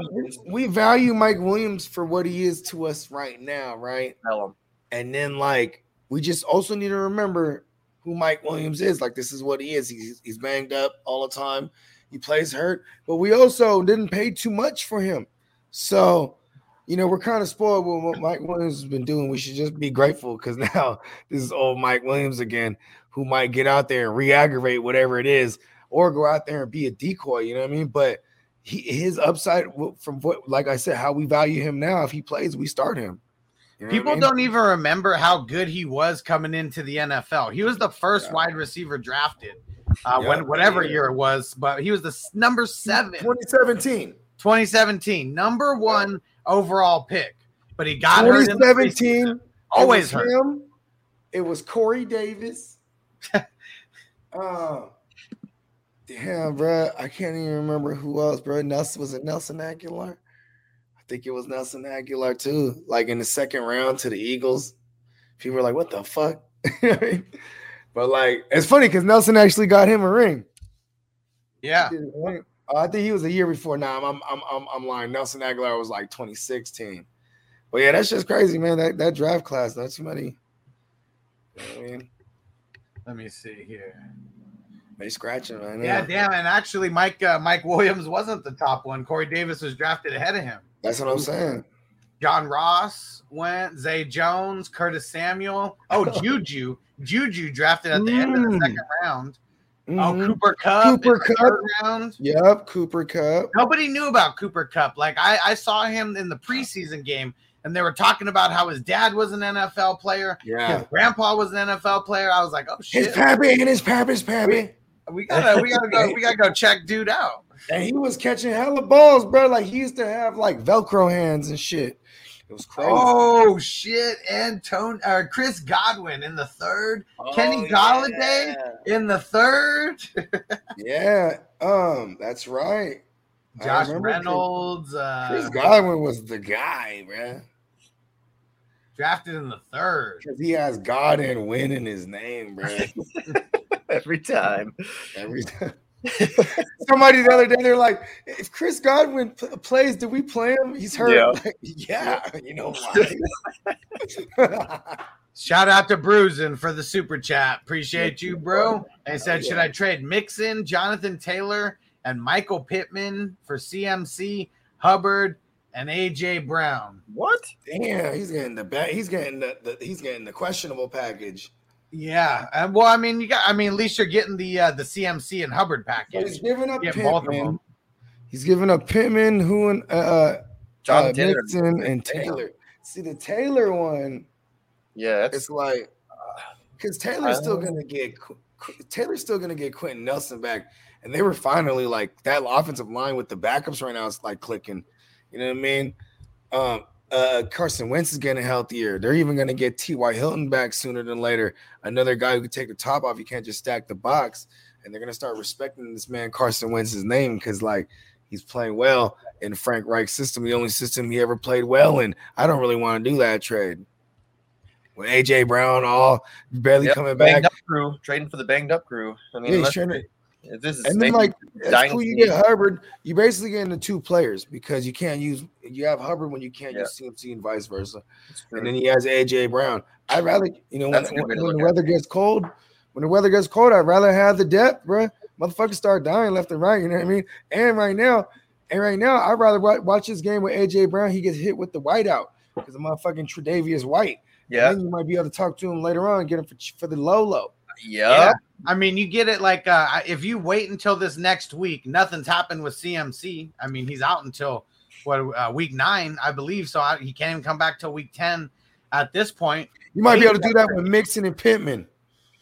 we value Mike Williams for what he is to us right now, right? Tell him. And then like we just also need to remember who Mike Williams is. Like this is what he is. He's he's banged up all the time. He plays hurt, but we also didn't pay too much for him. So, you know, we're kind of spoiled with what Mike Williams has been doing. We should just be grateful because now this is old Mike Williams again, who might get out there and re-aggravate whatever it is, or go out there and be a decoy. You know what I mean? But he, his upside from what, like I said, how we value him now. If he plays, we start him. You know what I People mean? don't even remember how good he was coming into the NFL. He was the first wide receiver drafted, uh, Yeah, when whatever yeah. year it was, but he was the number seven. 2017. 2017, number one overall pick. But he got hurt. in the 2017. Always hurt. Him, It was Corey Davis. uh, damn, bro. I can't even remember who else, bro. Nelson was it Nelson Agholor? I think it was Nelson Agholor too. Like in the second round to the Eagles. People were like, "What the fuck?" You know what I mean? but like, it's funny because Nelson actually got him a ring. Yeah. He did a ring. Uh, I think he was a year before. Now I'm, I'm I'm I'm lying. Nelson Agholor was like 2016. But yeah, that's just crazy, man. That that draft class, not too many. You know what I mean, Let me see here. they scratching, man. Yeah, damn. And actually, Mike uh, Mike Williams wasn't the top one. Corey Davis was drafted ahead of him. That's what I'm saying. John Ross went. Zay Jones, Curtis Samuel. Oh, Juju. Juju drafted at the end of the Mm. second round. Oh, Mhm. Cooper Kupp. Cooper Kupp. the round. Yep, Cooper Kupp. Nobody knew about Cooper Kupp. Like I, I saw him in the preseason game, and they were talking about how his dad was an NFL player. Yeah. His grandpa was an NFL player. I was like, oh shit. His pappy and his pappy's pappy. We gotta, we gotta go, we gotta go check dude out. And he was catching hella balls, bro. Like he used to have like Velcro hands and shit. It was crazy. Oh shit! And Tone or Chris Godwin in the third. Oh, Kenny Golladay in the third. Yeah, um, that's right. I Josh remember Chris- Reynolds. Uh, Chris Godwin was the guy, man. drafted in the third. Because he has God and win in his name, bro. Every time. Every time. Somebody the other day, they're like, if Chris Godwin pl- plays, do we play him? He's hurt. Yeah. Like, yeah, you know why? Shout out to Bruisin for the super chat. Appreciate you, bro. And said, should I trade Mixon, Jonathan Taylor, and Michael Pittman for CMC, Hubbard, and AJ Brown? What? Damn, he's getting the ba- he's getting the, the he's getting the questionable package. Yeah. And well, I mean, you got I mean, at least you're getting the uh the CMC and Hubbard But package. he's giving up Get both of Pittman. He's giving up Pittman, who and uh, uh Taylor. Mixon and Taylor. See the Taylor one, Yeah, that's it's like because Taylor's still Uh, gonna get Qu- Qu- Taylor's still gonna get Quenton Nelson back, and they were finally like that offensive line with the backups right now is like clicking. You know what I mean? Um, uh, Carson Wentz is getting healthier. They're even gonna get T.Y. Hilton back sooner than later. Another guy who can take the top off. You can't just stack the box, and they're gonna start respecting this man Carson Wentz's name because like he's playing well in Frank Reich's system, the only system he ever played well in. I don't really want to do that trade. With AJ Brown all barely Yep, coming back. banged up crew trading for the banged up crew. I mean, Yeah, he's unless- trying to- if this is and then like cool. You get Hubbard. You basically get into two players because you can't use you have Hubbard when you can't Yeah. use CMC and vice versa. And then he has AJ Brown. I'd rather you know when, That's when, when the at weather gets cold. When the weather gets cold, I'd rather have the depth, bruh. Motherfuckers start dying left and right. You know what I mean? And right now, and right now, I'd rather watch this game with AJ Brown. He gets hit with the whiteout because the motherfucking Tre'Davious White. yeah, And then you might be able to talk to him later on get him for, for the low low. yeah, Yeah. I mean, you get it like uh if you wait until this next week, nothing's happened with CMC. I mean, he's out until what uh, week nine, I believe. So I, he can't even come back till week 10 at this point. You might be able to do that with Mixon and Pittman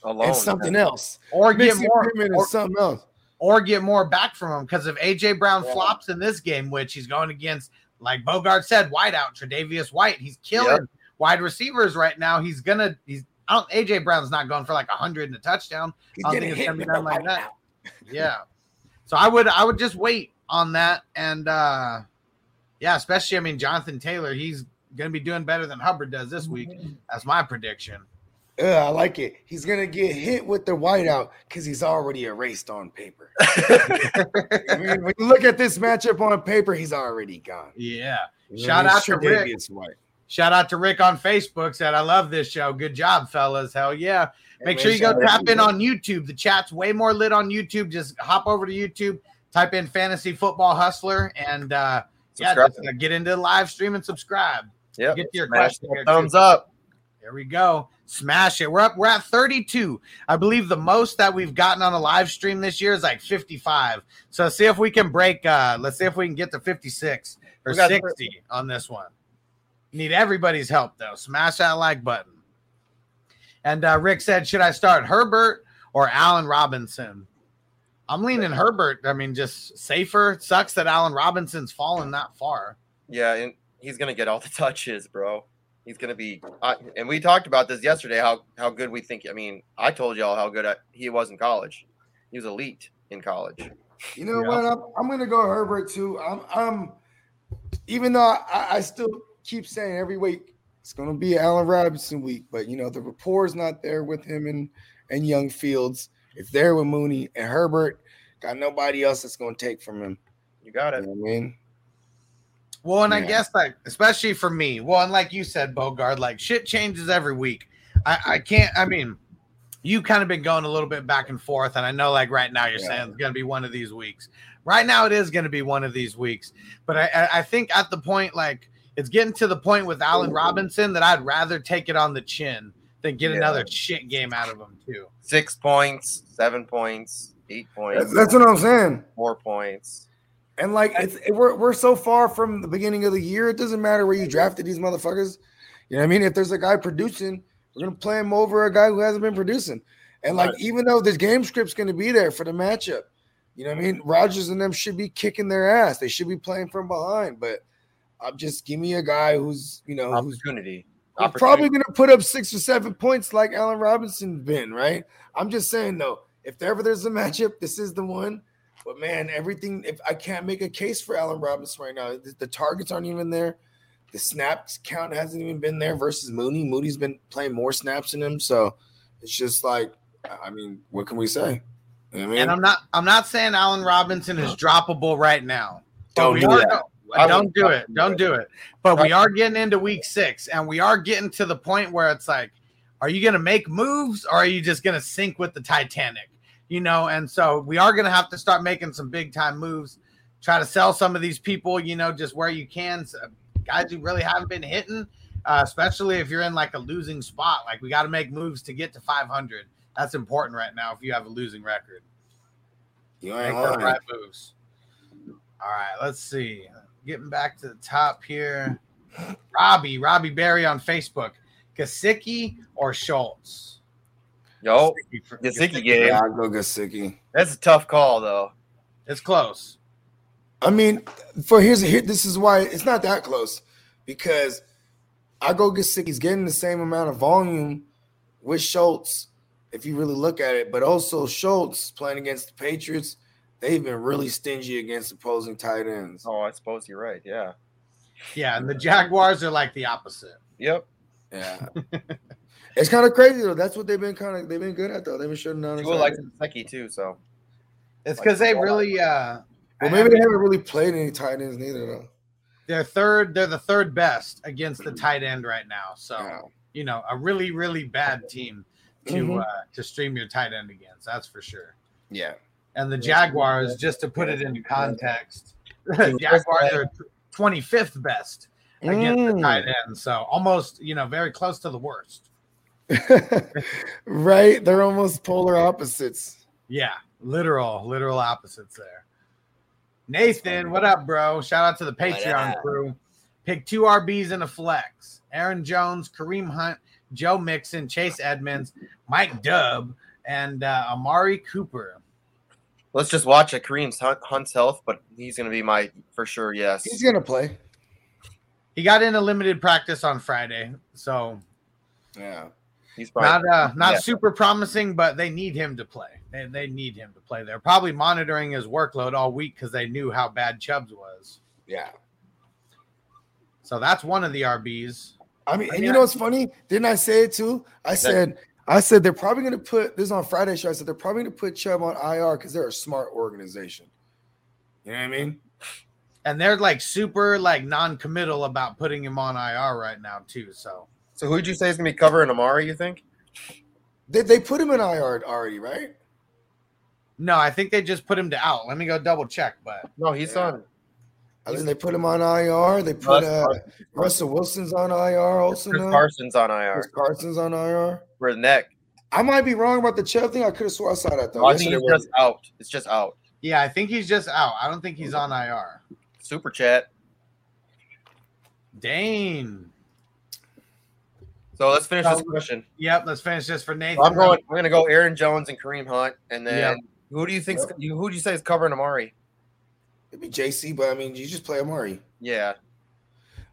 alone. and something else. Or get more Pittman or, and something else. or get more back from him. Because if AJ Brown Yeah. flops in this game, which he's going against, like Bogart said, whiteout, Tre'Davious White, he's killing Yep. wide receivers right now. He's gonna he's I don't AJ Brown's not going for like a hundred and a touchdown. He's I don't getting think it's hit gonna be the done like whiteout. that. yeah. So I would I would just wait on that and uh yeah, especially I mean Jonathan Taylor, he's gonna be doing better than Hubbard does this week. That's my prediction. Yeah, I like it. He's gonna get hit with the whiteout because he's already erased on paper. I mean, when you look at this matchup on paper, he's already gone. Yeah. Shout what I mean? out to Rick. White. Shout out to Rick on Facebook said I love this show. Good job, fellas. Hell yeah. Make sure you go tap in on YouTube. The chat's way more lit on YouTube. Just hop over to YouTube, type in fantasy football hustler, and uh yeah, just, uh, get into the live stream and subscribe. Yep. Get to your question thumbs too. up. There we go. Smash it. We're up. We're at 32. I believe the most that we've gotten on a live stream this year is like 55. So see if we can break. uh Let's see if we can get to 56 or We got- 60 on this one. Need everybody's help though. Smash that like button. And uh Rick said, should I start Herbert or Allen Robinson? I'm leaning Herbert. I mean, just safer. It sucks that Allen Robinson's fallen that far. Yeah, and he's gonna get all the touches, bro. He's going to be, uh, and we talked about this yesterday. How how good we think. I mean, I told y'all how good I, he was in college. He was elite in college. You know what? I'm, I'm gonna go Herbert too. I'm, I'm even though I, I still keep saying every week it's gonna be Allen Robinson week, but you know the rapport's not there with him and and Young Fields. It's there with Mooney and Herbert. Got nobody else that's gonna take from him. You got it. You know what I mean, Well, and I guess like especially for me, well, and like you said, Bogart, like shit changes every week. I, I can't. I mean, you kind of been going a little bit back and forth, and I know like right now you're Yeah. saying it's going to be one of these weeks. Right now, it is going to be one of these weeks, but I, I, I think at the point like it's getting to the point with Allen Robinson that I'd rather take it on the chin than get Yeah. another shit game out of him too. Six points, seven points, eight points, that's, that's what I'm saying. four points. And like it's it, we're we're so far from the beginning of the year. It doesn't matter where you drafted these motherfuckers. You know what I mean? If there's a guy producing, we're gonna play him over a guy who hasn't been producing. And like even though this game script's gonna be there for the matchup, you know what I mean? Rodgers and them should be kicking their ass. They should be playing from behind. But I'm just give me a guy who's you know who's, Opportunity. who's probably gonna put up six or seven points like Allen Robinson been, right? I'm just saying though, if ever there's a matchup, this is the one. But man, everything if I can't make a case for Allen Robinson right now, the, the targets aren't even there. The snaps count hasn't even been there versus Mooney. Mooney's been playing more snaps than him, so it's just like, I mean, what can we say? You know I mean? And I'm not I'm not saying Allen Robinson is droppable right now. Don't do that. I don't do it. do Don't do it. But we are getting into week six, and we are getting to the point where it's like, are you going to make moves, or are you just going to sink with the Titanic? You know, and so we are going to have to start making some big time moves. Try to sell some of these people, you know, just where you can. So, guys who really haven't been hitting, uh, especially if you're in like a losing spot. Like we got to make moves to get to 500. That's important right now if you have a losing record. you Make ain't the right moves. All right, let's see. Getting back to the top here. Robbie, Robbie Berry on Facebook. Gesicki or Schultz? Yo, Gesicki for- game. Yeah, I'll go Gesicki. That's a tough call though. It's close. I mean, for here's here. This is why it's not that close because I go Gesicki's getting the same amount of volume with Schultz if you really look at it, but also Schultz playing against the Patriots. They've been really stingy against opposing tight ends. Oh, I suppose you're right. Yeah. Yeah, and the Jaguars are like the opposite. Yep. Yeah, it's kind of crazy though. That's what they've been kind of they've been good at though. They've been shutting down. Tua likes Gesicki too, so It's because they really uh Well, maybe they haven't really played any tight ends neither though. they're third, they're the third best against the tight end right now. So Yeah. you know, a really, really bad team to Mhm. uh to stream your tight end against, that's for sure. Yeah. And the Jaguars, just to put it into context, the Jaguars are 25th best against the Mm. tight end. So almost, you know, very close to the worst. right? They're almost polar opposites. Yeah, literal, literal opposites there. Nathan, what up, bro? Shout out to the Patreon crew. Pick two RBs and a flex. Aaron Jones, Kareem Hunt, Joe Mixon, Chase Edmonds, Mike Dubb, and uh, Amari Cooper. Let's just watch at Kareem's Hunt, Hunt's health, but he's gonna be my for sure. Yes. He's gonna play. He got in a limited practice on Friday, so Yeah. He's probably not uh, not yeah. super promising, but they need him to play. They, they need him to play. They're probably monitoring his workload all week because they knew how bad Chubbs was. Yeah. So that's one of the RBs. I mean, I and mean, you know what's funny? Didn't I say it too? I said, I said they're probably going to put this on Friday show. I said they're probably going to put Chubb on IR because they're a smart organization. You know what I mean? And they're like super like non-committal about putting him on IR right now too. So So who'd you say is gonna be covering Amari? You think? They, they put him in IR already, right? no, I think they just put him to out. Let me go double check, but No, he's Yeah. on. I think they put him on IR. They put uh, Russell Wilson's on IR also. Chris now. Carson's on IR Chris Carson's on IR. For the neck. I might be wrong about the Chubb thing. I could have swore I saw that though. No, I think Yesterday he's just out. It's just out. yeah, I think he's just out. I don't think he's on IR. Super chat. Dane. So let's finish this question. Yep, let's finish this for Nathan. I'm going. We're gonna go Aaron Jones and Kareem Hunt, and then Yep. who do you think? You who do you say is covering Amari? It'd be JC, but I mean, you just play Amari. Yeah,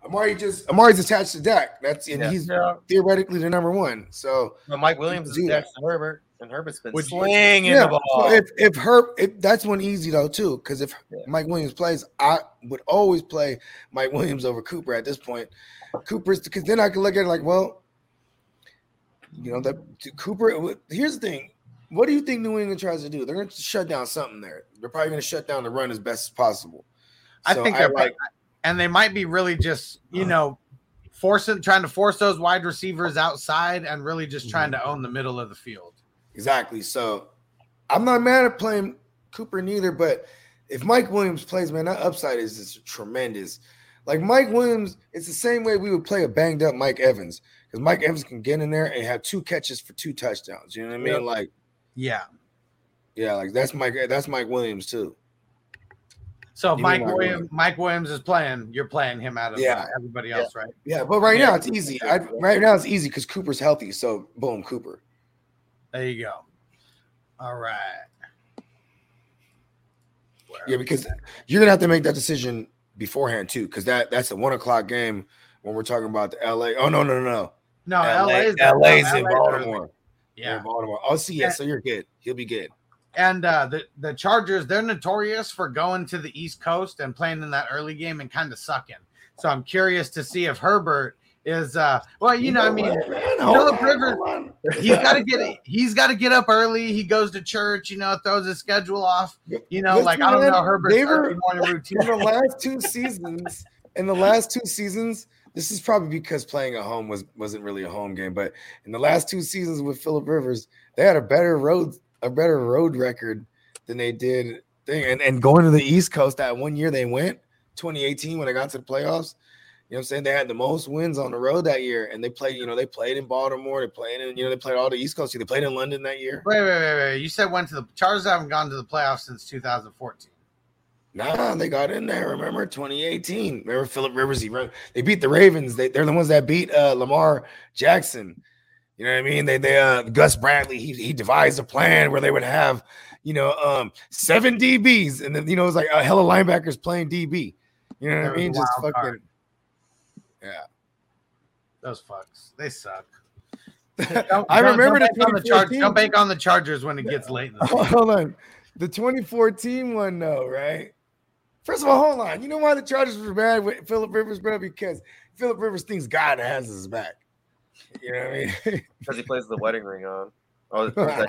Amari just Amari's attached to Dak. That's and Yeah. he's Yeah. theoretically the number one. So But Mike Williams is Do attached to Herbert, and Herbert's been Would slinging yeah, the ball. so if if Herb, if that's one easy though too, because if Mike Williams plays, I would always play Mike Williams over Cooper at this point. Cooper's because then I can look at it like, well, you know that Cooper. Here's the thing. What do you think New England tries to do? They're going to shut down something there. They're probably going to shut down the run as best as possible. I So think they're like and they might be really just you uh-huh. know forcing trying to force those wide receivers outside and really just mm-hmm. trying to own the middle of the field. Exactly. So I'm not mad at playing Cooper neither, but if Mike Williams plays, man, that upside is just tremendous. Like Mike Williams, it's the same way we would play a banged up Mike Evans because Mike Evans can get in there and have two catches for two touchdowns. You know what I mean? Like, Yeah. yeah, like that's Mike. That's Mike Williams too. So if Mike know Williams, Mike Williams is playing, you're playing him out of Yeah. everybody else, right? Yeah, but right Yeah. now it's easy. I, right now it's easy because Cooper's healthy. So boom, Cooper. There you go. All right. Yeah, because you're gonna have to make that decision beforehand too, because that that's a one o'clock game when we're talking about the LA. Oh no, no, no, no. No, LA, LA's LA's in Baltimore. Yeah. in Baltimore. Oh, see, yeah, Yeah. so you're good. He'll be good. And uh, the the Chargers, they're notorious for going to the East Coast and playing in that early game and kind of sucking. So I'm curious to see if Herbert is uh well, you know, I mean, Philip Rivers, he's got to get he's got to get up early. He goes to church, you know, throws his schedule off. You know, Listen, like I don't know Herbert's were- morning routine. in the last two seasons, in the last two seasons, this is probably because playing at home was wasn't really a home game, but in the last two seasons with Philip Rivers, they had a better road a better road record than they did thing. And and going to the East Coast that one year they went 2018 when they got to the playoffs. You know what I'm saying? They had the most wins on the road that year, and they played. You know, they played in Baltimore. They played in. You know, they played all the East Coast. They played in London that year. Wait, wait, wait, wait. You said went to the Chargers haven't gone to the playoffs since 2014. Nah, they got in there. Remember 2018? Remember Philip Rivers? He they beat the Ravens. They, they're the ones that beat uh, Lamar Jackson. You know what I mean? They they uh, Gus Bradley. He he devised a plan where they would have you know um seven DBs and then you know it was like a hell of linebackers playing DB. You know what I mean? Just fucking card. yeah. Those fucks, they suck. I remember the on the Chargers. Don't bank on the Chargers when it gets late. The. Hold on. The 2014 one, though, right? First of all, hold on. You know why the Chargers were bad with Philip Rivers, bro? Because Philip Rivers thinks God has his back. You know what I mean? because he plays the wedding ring on. Oh,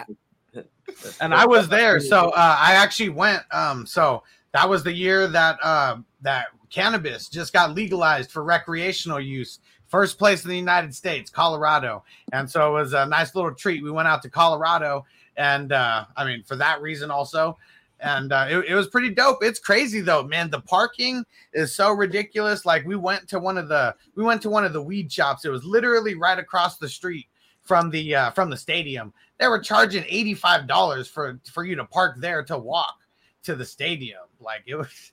and I was there. So uh, I actually went. Um, so that was the year that uh, that cannabis just got legalized for recreational use. First place in the United States, Colorado, and so it was a nice little treat. We went out to Colorado, and uh, I mean for that reason also, and uh, it, it was pretty dope. It's crazy though, man. The parking is so ridiculous. Like we went to one of the we went to one of the weed shops. It was literally right across the street from the uh, from the stadium. They were charging eighty five dollars for for you to park there to walk to the stadium. Like it was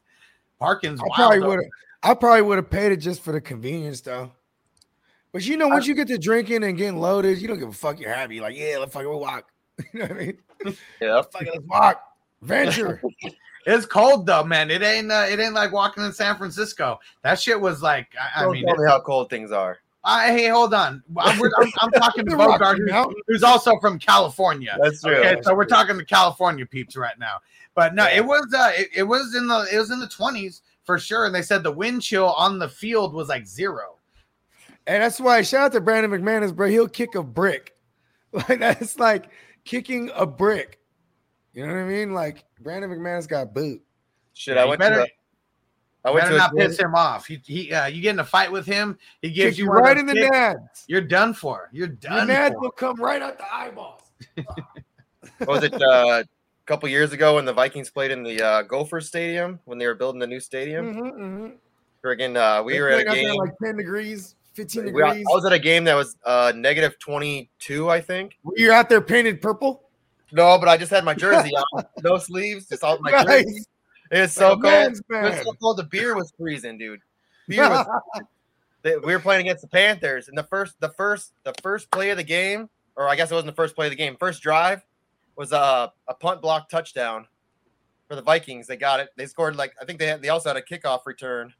parking's I wild. probably would have. I probably would have paid it just for the convenience, though. But you know, once you get to drinking and getting loaded, you don't give a fuck. You're happy. Like, yeah, let's fucking walk. you know what I mean? Yeah, fucking let's walk. Venture. It's cold though, man. It ain't uh, it ain't like walking in San Francisco. That shit was like I, I mean, tell me how cold things are. I, hey, hold on. I'm, I'm, I'm talking to The Rocky Bogart, who's, who's also from California. That's true. Okay, That's so we're talking to California peeps right now. But no, it was uh, it, it was in the it was in the 20s for sure. And they said the wind chill on the field was like zero. And that's why shout out to Brandon McManus, bro. He'll kick a brick. Like that's like kicking a brick. You know what I mean? Like Brandon McManus got boot. Shit, Yeah, I went better- to the, I went Better to a not game- piss him off. He, he uh, you get in a fight with him, he gives Kick you you one of right in the kicks, nads. You're done for. You're Your done. nads for. will come right out the eyeballs. what was it uh, a couple years ago when the Vikings played in the uh, Gopher Stadium when they were building the new stadium? Mhm, mhm. Friggin', uh, we They were at a played there game. like 10 degrees, 15 we- I degrees. was at a game that was uh, negative 22, I think. You're out there painted purple. No, but I just had my jersey on, no sleeves, just all my Nice. jersey. It was so Like cold. man's It was so cold. The beer was freezing, dude. Beer was. they, we were playing against the Panthers, and the first, the first, the first play of the game, or I guess it wasn't the first play of the game. First drive was a a punt block touchdown for the Vikings. They got it. They scored like I think they had. They also had a kickoff return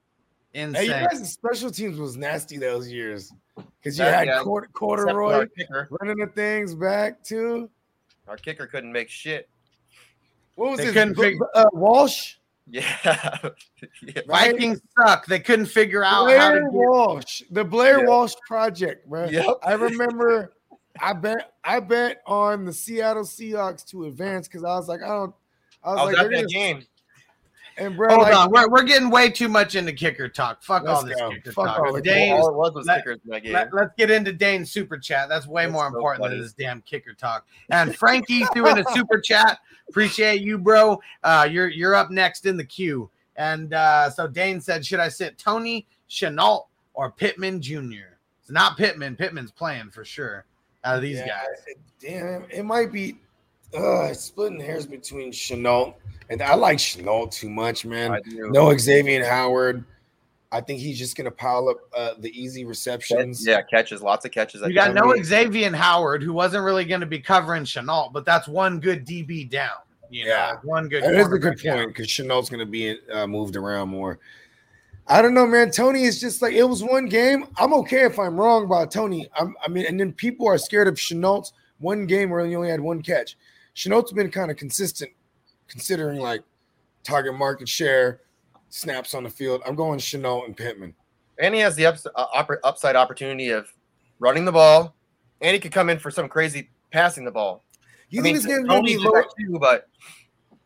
Insane. Hey, you guys' special teams was nasty those years because you That- had yeah, Cord- except for our corduroy running the things back too. Our kicker couldn't make shit. What was They his couldn't fig- uh, Walsh? Yeah. yeah. Vikings suck. They couldn't figure out how to Blair Walsh, the Blair Yeah. Walsh project, man. Yep. I remember. I bet I bet on the Seattle Seahawks to advance because I was like, I don't. I was, I was like, at they're that gonna, game. And bro, Hold like, on, we're, we're getting way too much into kicker talk. Fuck all this go. kicker Fuck talk. all the Dane, All was was let- kickers in that game. let, us get into Dane's super chat. That's way That's more so important funny. than this damn kicker talk. And Frankie threw in a super chat. Appreciate you, bro. Uh, you're you're up next in the queue. And uh, so Dane said, should I sit Toney, Shenault, or Pittman Jr.? It's not Pittman. Pittman's playing for sure. Out of these Yeah, guys, Damn, it might be uh splitting hairs between Shenault and I like Shenault too much, man. No Xavien Howard. I think he's just gonna pile up uh, the easy receptions. Yeah, catches, lots of catches. you got no mean- Xavien Howard, who wasn't really going to be covering Shenault, but that's one good DB down. You know, Yeah. one good. That is a good point because Shenault's gonna be uh, moved around more. I don't know, man. Toney is just like it was one game. I'm okay if I'm wrong about Toney. I'm, I mean, and then people are scared of Shenault's one game where he only had one catch. Shenault's been kind of consistent, considering like target market share, snaps on the field. I'm going Shenault and Pittman. and he has the ups, uh, oppor- upside opportunity of running the ball, and he could come in for some crazy passing the ball. You I think mean, this game's gonna be low? too, but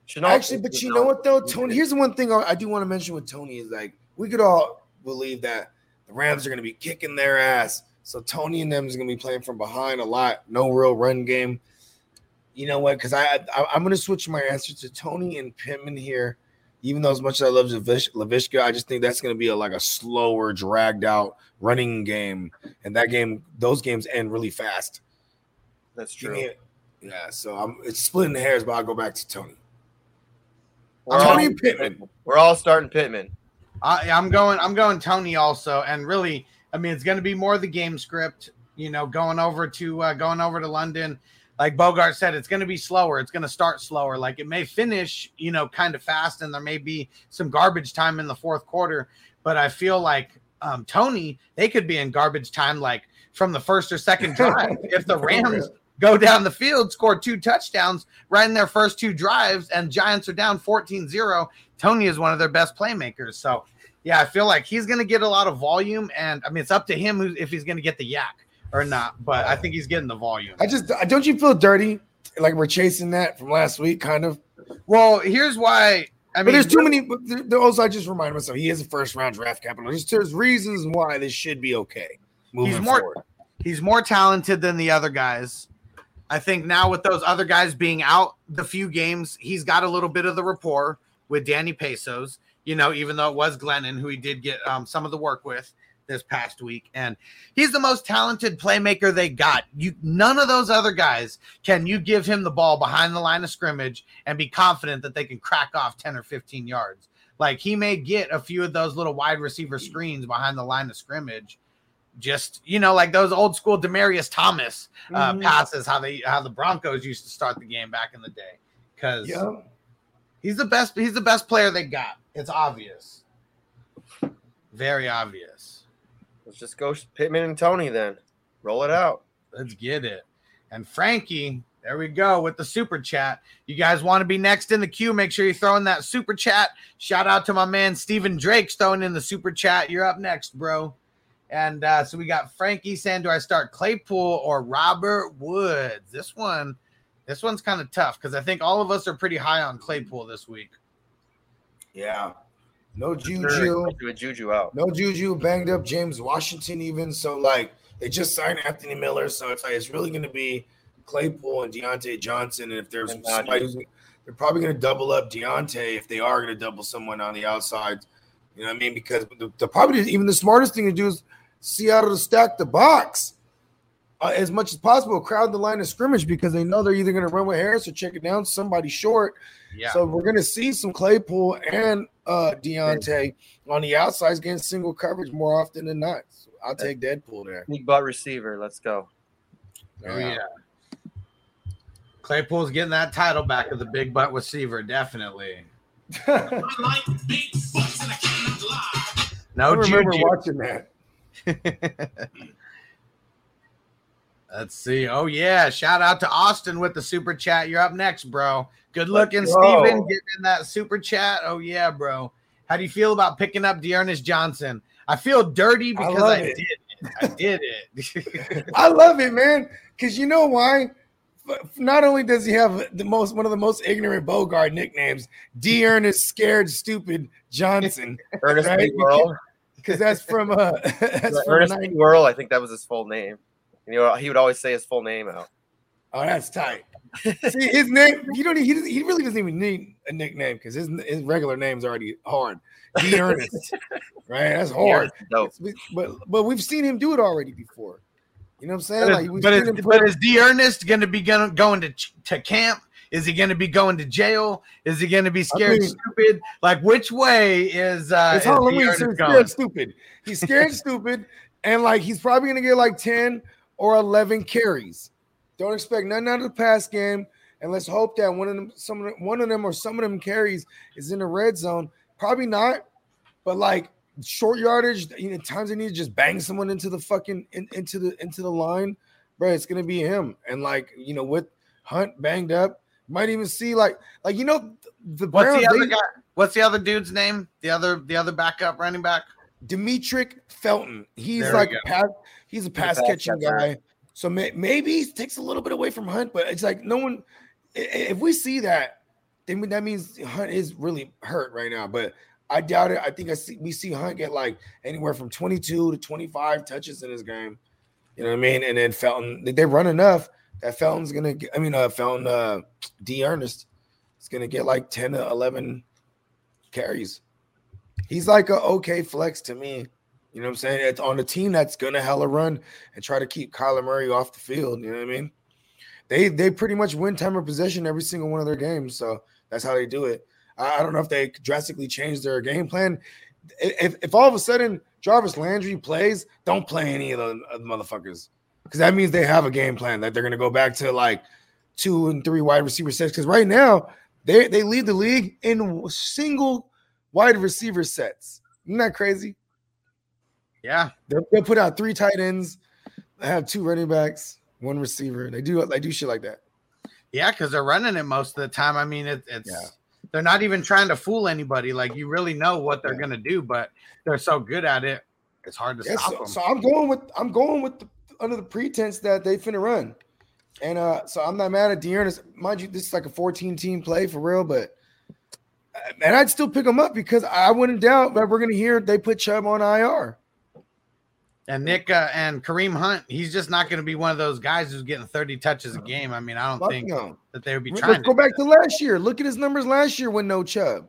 Shenault Actually, but you know what though, Toney? Here's the one thing I I do want to mention with Toney is like we could all believe that the Rams are going to be kicking their ass. So Toney and them is going to be playing from behind a lot. No real run game. You know what? Because I, I I'm going to switch my answer to Toney and Pittman here. Even though as much as I love Lavish- Laviska, I just think that's going to be a, like a slower, dragged out running game, and that game, those games end really fast. That's true. me it. Yeah, so I'm it's splitting hairs, but I'll go back to Toney. We're Toney all, Pittman. we're all starting Pittman. I, I'm going. I'm going Toney also, and really, I mean, it's going to be more the game script. You know, going over to uh, going over to London, like Bogart said, it's going to be slower. It's going to start slower. Like it may finish, you know, kind of fast, and there may be some garbage time in the fourth quarter. But I feel like um, Toney, they could be in garbage time, like from the first or second drive. if the Rams go down the field, score two touchdowns right in their first two drives, and Giants are down 14 0. Toney is one of their best playmakers. So, yeah, I feel like he's going to get a lot of volume. And I mean, it's up to him who, if he's going to get the yak or not. But I think he's getting the volume. I just don't you feel dirty like we're chasing that from last week, kind of. Well, here's why. I but mean, there's too many. But there also, I just remind myself he is a first round draft capital. There's, there's reasons why this should be okay. Moving he's more forward. he's more talented than the other guys. I think now with those other guys being out the few games, he's got a little bit of the rapport with Danny Pesos. You know, even though it was Glennon who he did get um, some of the work with this past week, and he's the most talented playmaker they got. You none of those other guys can you give him the ball behind the line of scrimmage and be confident that they can crack off ten or fifteen yards. Like he may get a few of those little wide receiver screens behind the line of scrimmage just you know like those old school Demaryius Thomas uh, Mhm. passes how they how the Broncos used to start the game back in the day because Yeah. he's the best he's the best player they got it's obvious very obvious just go Pittman and Toney then. Roll it out. let's get it and Frankie there we go with the super chat you guys want to be next in the queue make sure you throw in that super chat shout out to my man Stephen Drake's throwing in the super chat you're up next bro And uh, so we got Frankie saying, "Do I start Claypool or Robert Woods?" This one, this one's kind of tough because I think all of us are pretty high on Claypool this week. Yeah. No Juju. do a Juju out. No Juju. Banged up James Washington even. So like they just signed Anthony Miller. So it's like it's really going to be Claypool and Diontae Johnson. And if there's And somebody who's they're probably going to double up Diontae if they are going to double someone on the outside. You know what I mean? Because the, the probably even the smartest thing to do is Seattle to stack the box uh, as much as possible, crowd the line of scrimmage because they know they're either going to run with Harris or check it down somebody short. Yeah. So we're going to see some Claypool and uh, Diontae on the outsides getting single coverage more often than not. So I'll take Deadpool there. Big butt receiver. Let's go. Oh yeah. Claypool's getting that title back of the big butt receiver, definitely. No I remember juju. watching that. Let's see. Oh yeah, shout out to Austin with the super chat. You're up next, bro. Good looking, Let's. Steven, getting in that super chat. Oh yeah, bro. How do you feel about picking up D'Ernest Johnson? I feel dirty because love I, it. did it. I did it. I love it, man. Because you know why? Not only does he have the most one of the most ignorant Bogart nicknames, D. Ernest Scared Stupid Johnson, Ernest Right, Big World. because that's from uh that's from Ernest 90 Big World. I think that was his full name. You know, he would always say his full name out. Oh, that's tight. See his name. You don't. He, he really doesn't even need a nickname because his his regular name's already hard. D. Ernest, right? That's hard. Dope. But but we've seen him do it already before. You know what I'm saying? but Like is, we've but seen is, him but is D Ernest going to be gonna, going to to camp? Is he going to be going to jail? Is he going to be scared mean- stupid? Like which way is uh It's is Halloween, so he's going? scared stupid. He's scared stupid, and like he's probably gonna get like 10 or 11 carries. Don't expect nothing out of the pass game, and let's hope that one of them, some of them, one of them or some of them carries is in the red zone. Probably not, but like short yardage, you know, times they need to just bang someone into the fucking in, into the into the line, bro. It's gonna be him, and like you know, with Hunt banged up, might even see like like you know the What's the other they- guy? What's the other dude's name? The other the other backup running back. Demetric Felton. He's There like a pass. He's a pass pass catching guy. So may, maybe he takes a little bit away from Hunt, but it's like no one. If we see that, then that means Hunt is really hurt right now. But I doubt it. I think I see we see Hunt get like anywhere from 22 to 25 touches in his game. You know what I mean? And then Felton, they, they run enough that Felton's gonna. Get, I mean, uh, Felton, uh, D. Ernest is gonna get like 10 to 11 carries. He's like a okay flex to me. You know what I'm saying? It's on a team that's gonna hella run and try to keep Kyler Murray off the field. You know what I mean? They they pretty much win time of possession every single one of their games. So that's how they do it. I, I don't know if they drastically change their game plan. If, if all of a sudden Jarvis Landry plays, don't play any of the, of the motherfuckers. Because that means they have a game plan that they're gonna go back to like two and three wide receiver sets. Because right now they they lead the league in single wide receiver sets. Isn't that crazy? Yeah, They'll, they'll put out three tight ends, they have two running backs, one receiver. They do they do shit like that. yeah, because they're running it most of the time. I mean, it, it's Yeah. they're not even trying to fool anybody. Like you really know what they're Yeah. gonna do, but they're so good at it. It's hard to Yeah, stop so, them. so I'm going with I'm going with the, under the pretense that they finna run, and uh, so I'm not mad at D'Ernest. Mind you, this is like a 14 team play for real, but and I'd still pick them up because I wouldn't doubt that we're gonna hear they put Chubb on IR. And Nick uh, and Kareem Hunt, he's just not going to be one of those guys who's getting 30 touches a game. I mean, I don't think no. that they would be Let's trying go back to last year. Look at his numbers last year with no Chubb.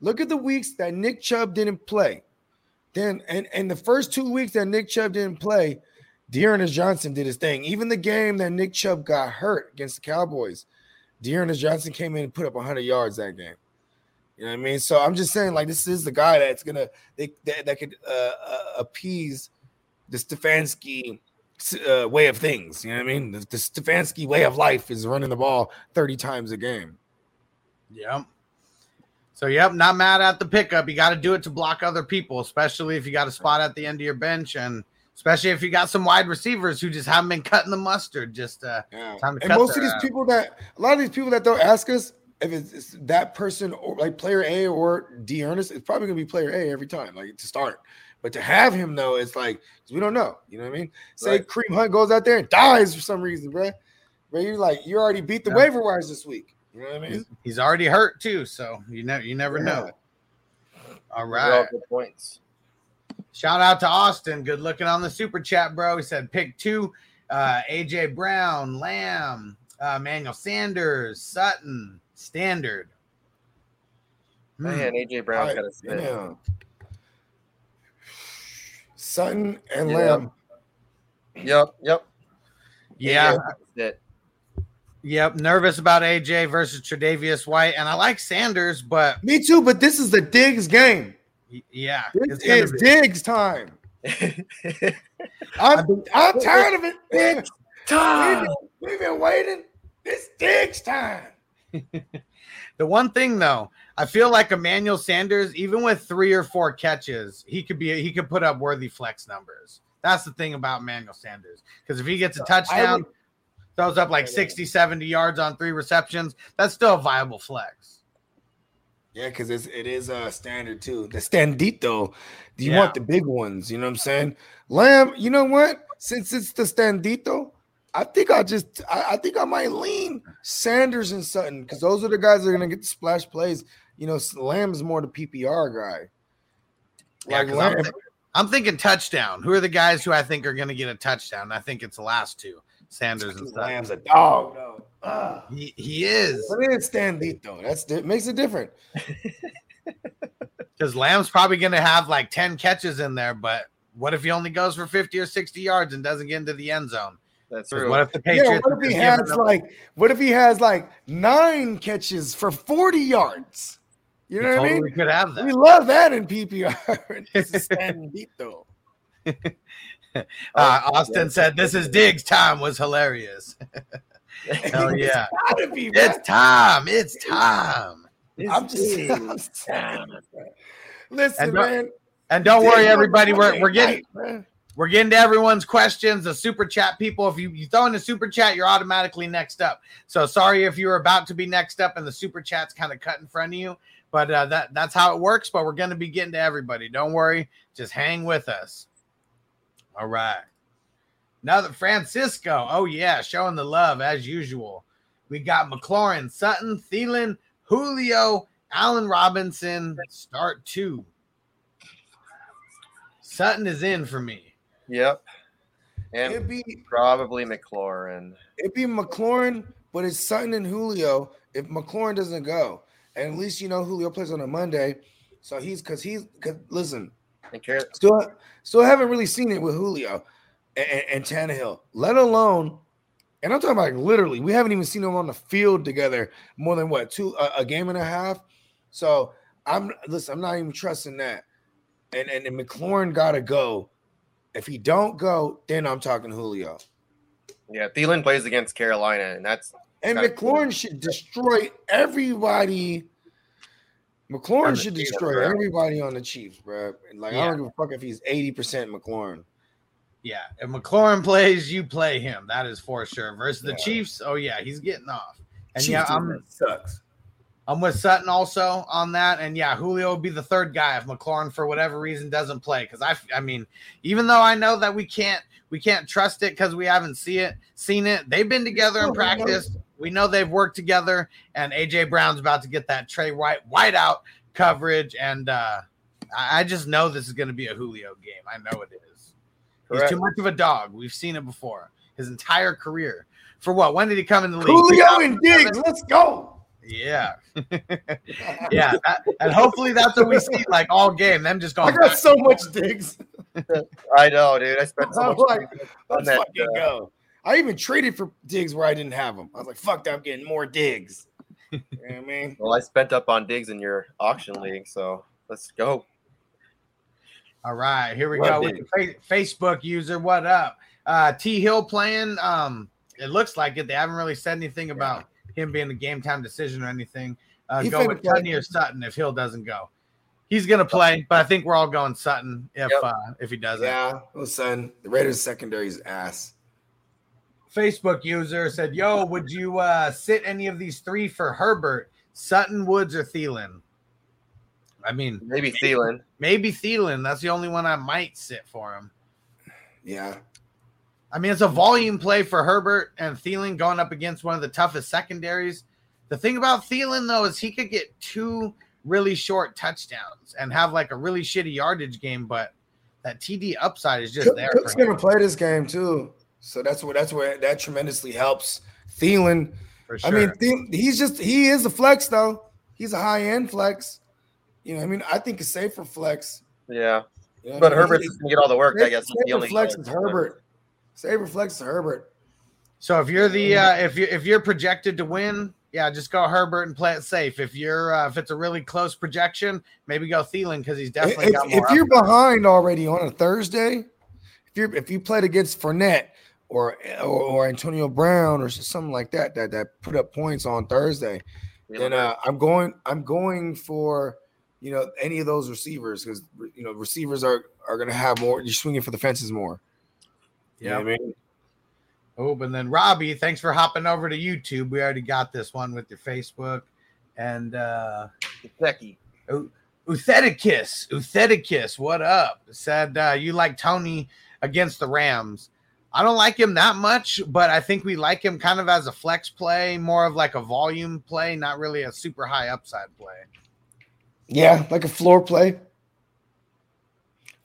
Look at the weeks that Nick Chubb didn't play. Then and and the first two weeks that Nick Chubb didn't play, D'Ernest Johnson did his thing. Even the game that Nick Chubb got hurt against the Cowboys, D'Ernest Johnson came in and put up 100 yards that game. You know what I mean? So I'm just saying, like, this is the guy that's gonna they, that, that could uh, uh, appease the Stefanski uh, way of things. You know what I mean? The, the Stefanski way of life is running the ball 30 times a game. Yep. So, yep, not mad at the pickup. You got to do it to block other people, especially if you got a spot at the end of your bench, and especially if you got some wide receivers who just haven't been cutting the mustard. Just uh, time to And cut most of these ass. people that a lot of these people that don't ask us if it's, it's that person or like player A or D Ernest, it's probably gonna be player A every time, like to start. But to have him though, it's like we don't know. You know what I mean? Say Right. Kareem Hunt goes out there and dies for some reason, bro. But you're like you already beat the Yeah. waiver wires this week. You know what I mean? He's, he's already hurt too, so you know you never know. All all right. good points. Shout out to Austin. Good looking on the super chat, bro. He said pick two uh, AJ Brown, Lamb, uh, Manuel Sanders, Sutton, Standard. Hmm. Man, AJ Brown's got to spit. Yeah. Sutton and Yeah. Lamb. Yep, yep. Yeah. AJ. Yep. Nervous about AJ versus Tre'Davious White. And I like Sanders, but Me too, but this is the Diggs game. y- yeah. This it's gonna is Diggs time. I'm, I'm tired of it. Diggs time. We've been, we've been waiting. It's Diggs time. The one thing though, I feel like Emmanuel Sanders, even with three or four catches, he could be he could put up worthy flex numbers. That's the thing about Emmanuel Sanders. Because if he gets a touchdown, throws up like 60, 70 yards on three receptions, that's still a viable flex. Yeah, because it's it is a standard too. The standito. Do you Yeah. want the big ones? You know what I'm saying? Lamb, you know what? Since it's the standito, I think I just I, I think I might lean Sanders and Sutton because those are the guys that are gonna get the splash plays. You know, Lamb is more the PPR guy. Yeah, Like I'm, Lamb- thi- I'm thinking touchdown. Who are the guys who I think are going to get a touchdown? I think it's the last two, Sanders and Sutton. Lamb's a dog, though. Ah. He, he is But it is standito. That's it makes it different. because Lamb's probably going to have like 10 catches in there, but what if he only goes for 50 or 60 yards and doesn't get into the end zone? That's 'Cause true. What if the Patriots? Yeah, what if he has giving like what if he has like nine catches for 40 yards? You He know what I mean? We could have that. We love that in PPR. This is standito. Uh, Austin said, "This is Diggs time." Was hilarious. Hell yeah! Gotta be. It's time. It's time. I'm just saying. listen, And don't- man. And don't Diggs worry, everybody. We're we're getting night, man. We're getting to everyone's questions. The super chat people. If you, you throw in the super chat, you're automatically next up. So sorry if you were about to be next up and the super chat's kind of cut in front of you. But uh, that that's how it works. But we're going to be getting to everybody. Don't worry. Just hang with us. All right. Another Francisco. Oh yeah, showing the love as usual. We got McLaurin, Sutton, Thielen, Julio, Allen Robinson. Start two. Sutton is in for me. Yep. And It'd be probably McLaurin. it'd be McLaurin, but it's Sutton and Julio. If McLaurin doesn't go, and at least you know Julio plays on a Monday, so he's because he's cause, listen. Still, still haven't really seen it with Julio and, and, Tannehill, let alone. And I'm talking about like literally, we haven't even seen them on the field together more than what two a, a game and a half. So I'm listen, I'm not even trusting that. And and, and McLaurin gotta go. If he don't go, then I'm talking Julio. yeah, Thielen plays against Carolina, and that's And Gotta- McLaurin should destroy everybody. On McLaurin should Chiefs, destroy bro. everybody on the Chiefs, bro. And like I don't give a fuck if he's 80% McLaurin. Yeah, if McLaurin plays, you play him. That is for sure. Versus the Yeah. Chiefs, oh yeah, he's getting off. And Chiefs yeah, I'm sucks. I'm with Sutton also on that. And yeah, Julio would be the third guy if McLaurin for whatever reason doesn't play. Because I, I mean, even though I know that we can't we can't trust it because we haven't see it seen it. They've been together in practice. We know they've worked together. And AJ Brown's about to get that Tre White white out coverage. And uh I I just know this is going to be a Julio game. I know it is. He's too much of a dog. We've seen it before. His entire career. For what? When did he come in the league? Julio and Diggs, let's go. Yeah. yeah. that- and hopefully that's what we see like all game. Them just going. I got so much Diggs. I know, dude. I spent so I'm much like, time on let's that. fucking uh, go. I even traded for Diggs where I didn't have them. I was like, fuck that, I'm getting more Diggs." you know what I mean? well, I spent up on Diggs in your auction league, so let's go. All right, here we What go with the fa- Facebook user. What up? Uh T Hill playing. Um, it looks like it. They haven't really said anything about him being a game time decision or anything. Uh, go with play. Toney or Sutton if Hill doesn't go. He's gonna play, but I think we're all going Sutton if Yep. uh if he doesn't. Yeah, listen, the Raiders secondary is ass. Facebook user said, "Yo, would you uh, sit any of these three for Herbert, Sutton, Woods, or Thielen?" I mean, Maybe Thielen. maybe Thielen. That's the only one I might sit for him. Yeah. I mean, it's a volume play for Herbert and Thielen going up against one of the toughest secondaries. The thing about Thielen though is he could get two really short touchdowns and have like a really shitty yardage game, but that TD upside is just Cook- there. Cook's gonna play this game too, so that's where that's where that tremendously helps. Thielen, For I mean. Thielen, he's just he is a flex though. He's a high end flex. You know, I mean, I think a safer flex. Yeah. You know But I mean? Herbert's gonna get all the work, I guess. He's the only flex is Herbert. Safer flex is Herbert. So if you're the uh, if you if you're projected to win, yeah, just go Herbert and play it safe. If you're uh, if it's a really close projection, maybe go Thielen because he's definitely If, got if you're upside. behind already on a Thursday, if you're if you played against Fournette or or, or Antonio Brown or something like that, that that put up points on Thursday, then uh, I'm going. I'm going for you know any of those receivers because you know receivers are are going to have more. You're swinging for the fences more. You know I mean? Oh, and then Robbie, thanks for hopping over to YouTube. We already got this one with your Facebook. And uh Becky. Utheticus, Utheticus, what up? Said uh, you like Toney against the Rams. I don't like him that much, but I think we like him kind of as a flex play, more of like a volume play, not really a super high upside play. Yeah, like a floor play.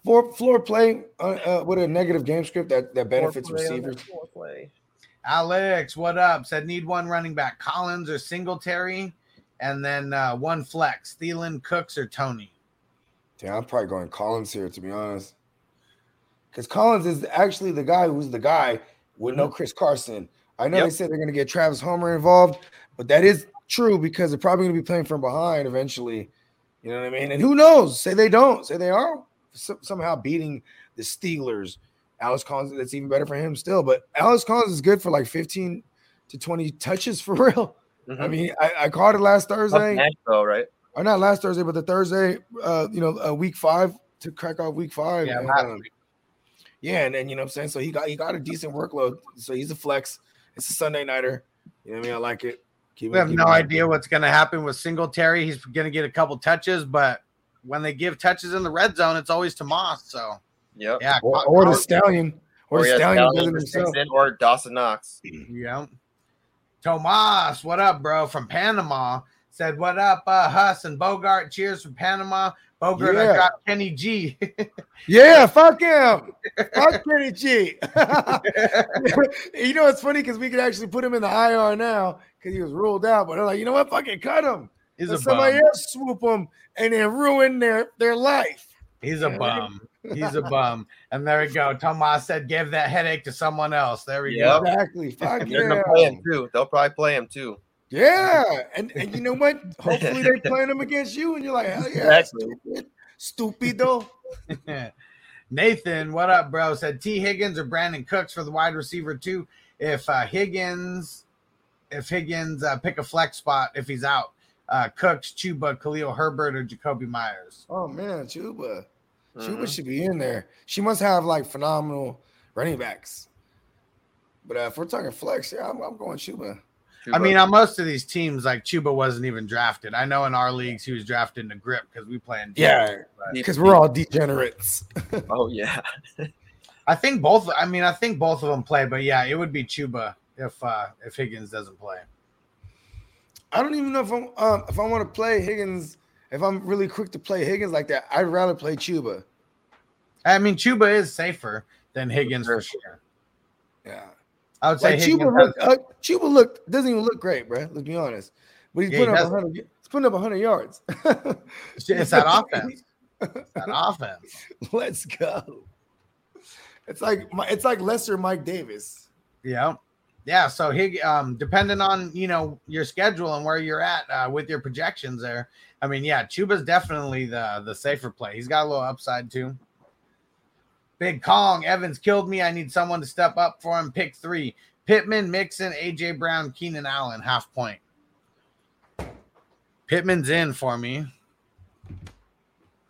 Floor floor play uh, uh, with a negative game script that that benefits Four play receivers. that four play. Alex, what up? Said need one running back, Collins or Singletary, and then uh, one flex, Thielen, Cooks, or Toney. Yeah, I'm probably going Collins here to be honest, because Collins is actually the guy who's the guy with no Chris Carson. I know Yep. they said they're going to get Travis Homer involved, but that is true because they're probably going to be playing from behind eventually. You know what I mean? And who knows? Say they don't. Say they are so- somehow beating the Steelers. Alex Collins, that's even better for him still. But Alex Collins is good for like 15 to 20 touches for real. I Mhm. mean, I, I caught it last Thursday Nashville, right? or not last Thursday, but the Thursday, uh, you know, uh, week five to crack off week five. Yeah, and, um, yeah, and then you know what I'm saying. So he got he got a decent workload. So he's a flex. It's a Sunday nighter. You know what I mean? I like it. Keep We it- have no it- idea what's going to happen with Singletary. He's going to get a couple touches, but when they give touches in the red zone, it's always to Moss. So Yep. yeah, Or, or the stallion, or, the yeah, stallion Stallion or himself. Or Dawson Knox. Yeah. Tomas, what up, bro? From Panama. Said, what up, uh, Huss and Bogart? Cheers from Panama. Bogart, I Yeah. got Kenny G. Yeah, fuck him. fuck Kenny G. you know, it's funny because we could actually put him in the IR now because he was ruled out. But they're like, you know what? Fucking cut him. He's Let a somebody bum. else swoop him and then ruin their their life. He's a bum. He's a bum. And there we go. Tomas said, give that headache to someone else. There we Yep. go. Exactly. Fuck They're gonna yeah. play him too. They'll probably play him too. Yeah, and and you know what? Hopefully they playing him against you, and you're like, hell yeah, Exactly. stupid, stupido. Nathan, what up, bro? Said T. Higgins or Brandin Cooks for the wide receiver too. If uh, Higgins, if Higgins uh, pick a flex spot if he's out, uh, Cooks, Chuba, Khalil Herbert, or Jakobi Meyers. Oh man, Chuba, Chuba Mhm. should be in there. She must have like phenomenal running backs. But uh, if we're talking flex, yeah, I'm, I'm going Chuba. I mean, on most of these teams, like Chuba wasn't even drafted. I know in our leagues he was drafted in the grip because we play in. Yeah, but because we're all degenerates. oh yeah. I think both. I mean, I think both of them play, but yeah, it would be Chuba if uh if Higgins doesn't play. I don't even know if I'm um, if I want to play Higgins. If I'm really quick to play Higgins like that, I'd rather play Chuba. I mean, Chuba is safer than Higgins for sure. Yeah. I would say Like Higgins Chuba, has- look, uh, Chuba look doesn't even look great, bro. Let's be honest. But he's Yeah, he putting up doesn't. 100. He's putting up 100 yards. it's that offense. It's that offense. Let's go. It's like my- it's like lesser Mike Davis. Yeah. Yeah. So Hig um depending on you know your schedule and where you're at uh, with your projections there. I mean, yeah, Chuba's definitely the the safer play. He's got a little upside too. Big Kong, Evans killed me. I need someone to step up for him. Pick three. Pittman, Mixon, AJ Brown, Keenan Allen, half point. Pittman's in for me.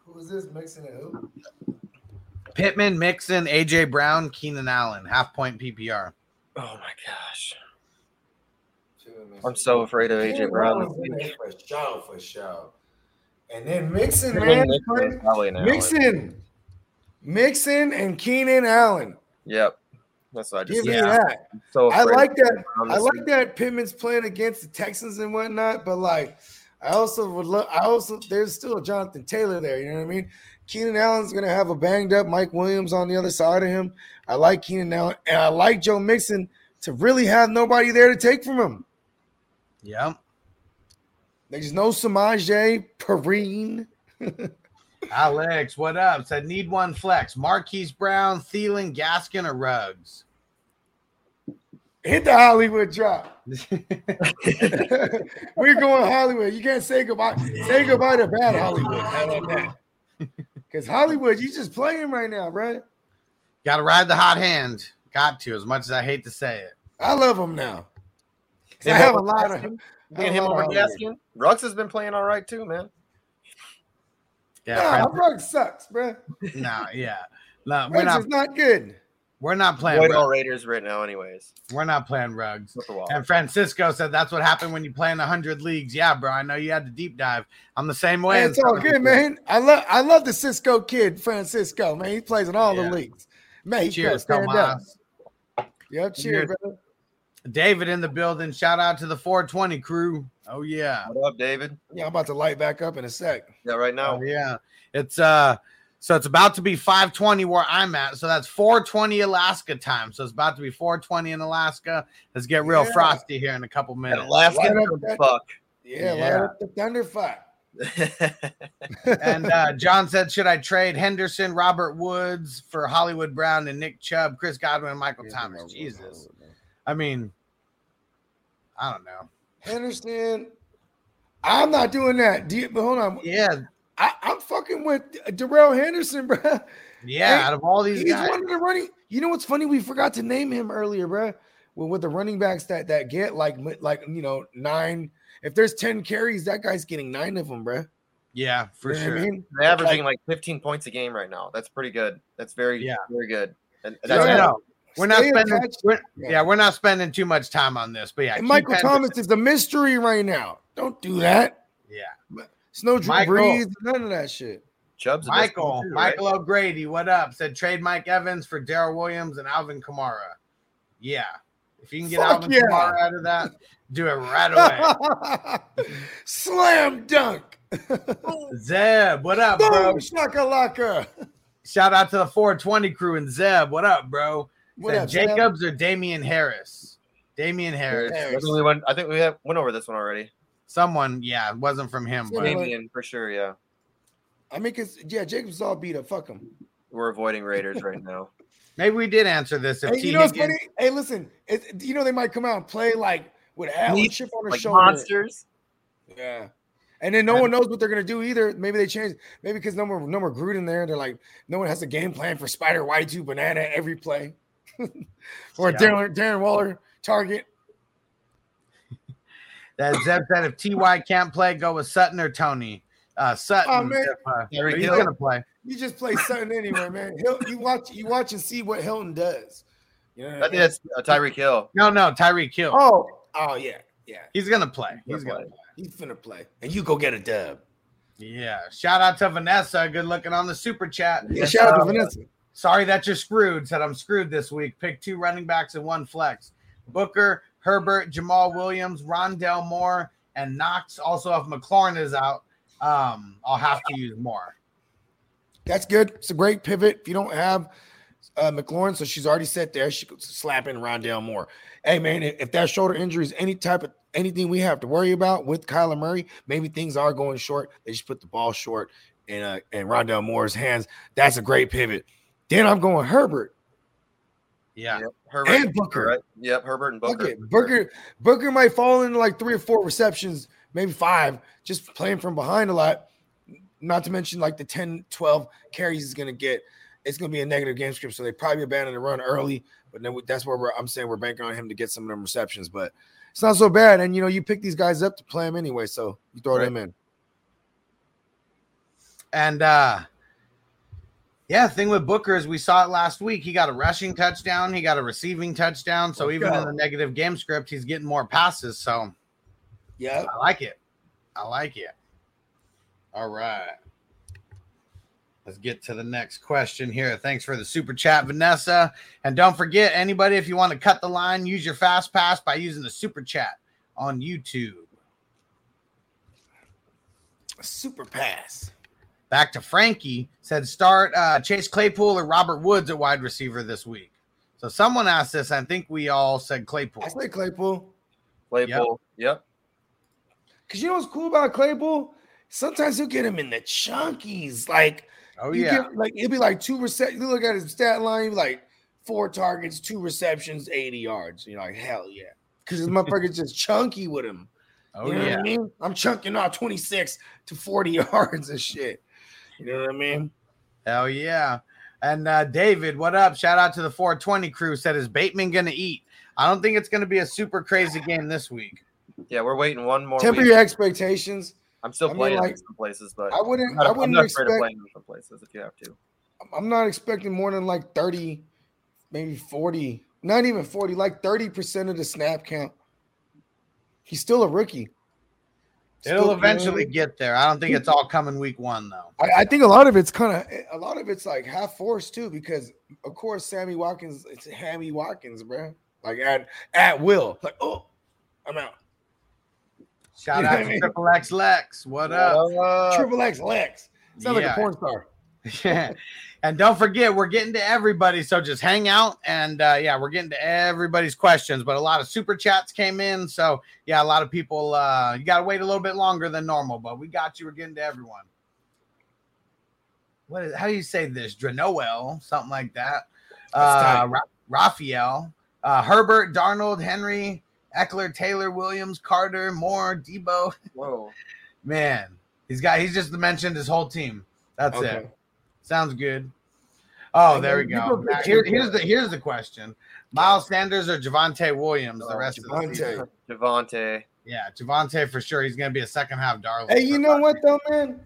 Who is this mixing it? Who? Pittman, Mixon, AJ Brown, Keenan Allen, half point PPR. Oh my gosh. I'm so afraid of AJ Brown. For sure, for sure. And then Mixon, Pittman, man. Mixon, probably. Mixon. Mixon and Keenan Allen. Yep. That's what I just Give me said. that. I'm so I like that. I like that Pittman's playing against the Texans and whatnot, but like I also would love I also there's still a Jonathan Taylor there, you know what I mean? Keenan Allen's gonna have a banged up Mike Williams on the other side of him. I like Keenan Allen and I like Joe Mixon to really have nobody there to take from him. Yeah. There's no Samaje Perine. Alex, what up? Said need one flex. Marquise Brown, Thielen, Gaskin, or Ruggs. Hit the Hollywood drop. We're going Hollywood. You can't say goodbye. Say goodbye to bad Hollywood. How about that? Because Hollywood, you just playing right now, right? Got to ride the hot hand. Got to, as much as I hate to say it. I love him now. I have a lot of Me and him over Gaskin. Ruggs has been playing all right too, man. Yeah, Nah, Fran- Ruggs sucks, bro. nah, yeah. No, we're Ruggs not. is not good. We're not playing. Avoid all Raiders right now, anyways. We're not playing Ruggs. Flip the wall. And Francisco said that's what happened when you play in hundred leagues. Yeah, bro. I know you had the deep dive. I'm the same way. Hey, it's all good, man. I love I love the Cisco kid, Francisco. Man, he plays in all Yeah. the leagues. Man, he's Cheers, stand up. Tomas. Yep, cheers, Cheers. brother. David in the building. Shout out to the 420 crew. Oh yeah. What up, David? Yeah, I'm about to light back up in a sec. Yeah, right now. Oh yeah. It's uh so it's about to be 520 where I'm at. So that's 420 Alaska time. So it's about to be 420 in Alaska. Let's get real Yeah. frosty here in a couple minutes. Alaskan Light fuck. Yeah, light up the thunderfuck. and uh, John said, should I trade Henderson, Robert Woods for Hollywood Brown and Nick Chubb, Chris Godwin, and Michael Thomas? Jesus. I mean, I don't know. Henderson. I'm not doing that. Do you, but hold on. Yeah. I, I'm fucking with Darrell Henderson, bro. Yeah, Hey, out of all these He's guys. one of the running. You know what's funny? We forgot to name him earlier, bro. Well, with the running backs that that get like like you know nine. If there's ten carries, that guy's getting nine of them, bro. Yeah, for You know sure. I mean? They're averaging like 15 points a game right now. That's pretty good. That's very, Yeah. very good. And Yeah, that's I know. We're not spending. We're, Yeah. yeah. we're not spending too much time on this, but yeah, Michael Thomas is a mystery right now. Don't do that. Yeah, It's no Drew Michael. Brees, none of that shit. Chubb's Michael, too, right? Michael O'Grady, what up? Said trade Mike Evans for Darrel Williams and Alvin Kamara. Yeah, if you can get Fuck Alvin yeah. Kamara out of that, do it right away. Slam dunk. Zeb, what up, bro? Boom, shakalaka. Shout out to the 420 crew and Zeb. What up, bro? What Said up, Zeb? Jacobs or Damien Harris? Damien Harris. I think we. I think we have went over this one already. Someone, yeah, it wasn't from him, but Damien for sure. Yeah, I mean, cause yeah, Jacobs all beat up. Fuck him. we're avoiding Raiders right now. maybe we did answer this. If Hey, you know what's funny? Hey, listen, it, you know they might come out and play like with a hat, chip on their Like shoulder. monsters. Yeah. And then no one knows what they're gonna do either. Maybe they change. Maybe because no more no more Gruden there. They're like no one has a game plan for Spider White two banana every play, or Yeah. Darren Darren Waller target. That Zeb said if Ty can't play, go with Sutton or Toney. Uh, Sutton. Oh, man. if, uh, Tyreek he's Hill. gonna play. You just play Sutton anyway, man. He'll, you watch you watch and see what Hilton does. You know I I think mean? that's uh, Tyreek Hill. No, no, Tyreek Hill. Oh, oh yeah, yeah. He's gonna play. He's He's gonna gonna play. He's finna play, and you go get a dub. Yeah. Shout out to Vanessa. Good looking on the super chat. Yeah, shout out to Vanessa. Sorry that you're screwed. Said I'm screwed this week. Pick two running backs and one flex. Booker, Herbert, Jamaal Williams, Rondale Moore, and Knox. Also, if McLaurin is out, um, I'll have to use more. That's good. It's a great pivot. If you don't have uh, McLaurin, so she's already set there, she could slap in Rondale Moore. Hey man, if, that shoulder injury is any type of anything we have to worry about with Kyler Murray, maybe things are going short. They just put the ball short in uh, in Rondale Moore's hands. That's a great pivot. Then I'm going Herbert. Yeah. Yep. Herbert And Booker. Right? Yep. Herbert and Booker. Okay, Booker Booker might fall into like three or four receptions, maybe five, just playing from behind a lot. Not to mention like the 10, 12 carries he's gonna get. It's gonna be a negative game script, so they probably abandon the run early. But then we- that's where we're, I'm saying we're banking on him to get some of them receptions. But it's not so bad. And you know, you pick these guys up to play them anyway, so you throw Right. them in. And uh yeah, thing with Booker is we saw it last week. He got a rushing touchdown, he got a receiving touchdown. So Let's even go. in the negative game script, he's getting more passes. So Yeah. I like it. I like it. All right. Let's get to the next question here. Thanks for the super chat, Vanessa. And don't forget, anybody, if you want to cut the line, use your fast pass by using the super chat on YouTube. Super pass. Back to Frankie said start uh, Chase Claypool or Robert Woods at wide receiver this week. So someone asked this. I think we all said Claypool. I say Claypool. Claypool. Yep. Cause you know what's cool about Claypool? Sometimes you'll get him in the chunkies. Like Oh yeah, get, like it'll be like two receptions. You look at his stat line, you'll like four targets, two receptions, 80 yards. You're like, hell yeah. Because this motherfucker's just chunky with him. oh you know yeah. what I mean? I'm chunking out 26 to 40 yards and shit. You know what I mean? Hell yeah. And uh, David, what up? Shout out to the 420 crew. Said, is Bateman going to eat? I don't think it's going to be a super crazy game this week. Yeah, we're waiting one more. Temper week. your expectations. I'm still I mean, playing like, in some places, but I wouldn't- I'm not, I I'm wouldn't not afraid of expect- playing in some places if you have to. I'm not expecting more than like 30, maybe 40, not even 40, like 30% of the snap count. He's still a rookie. It'll eventually get there. I don't think it's all coming week one though. I, I think a lot of it's kind of a lot of it's like half forced too, because of course Sammy Watkins, it's Hammy Watkins, bro. Like at at will, like oh, I'm out. Shout out to? Triple X Lex. What up? Triple X Lex sounds like a porn star. Yeah. And don't forget, we're getting to everybody. So just hang out. And uh, yeah, we're getting to everybody's questions. But a lot of super chats came in. So yeah, a lot of people, uh, you got to wait a little bit longer than normal, but we got you. We're getting to everyone. What is, how do you say this? Dranoel, something like that. Uh. Ra- Raphael, uh, Herbert, Darnold, Henry, Ekeler, Taylor, Williams, Carter, Moore, Deebo. Whoa. Man, he's got, he's just mentioned his whole team. That's Okay. it. Sounds good. Oh, there we go. go Now, here- here's the here's the question: Miles Sanders or Javonte Williams the oh, rest of the season? Javonte. Yeah, Javonte for sure. He's going to be a second half darling. Hey, you know what though, man?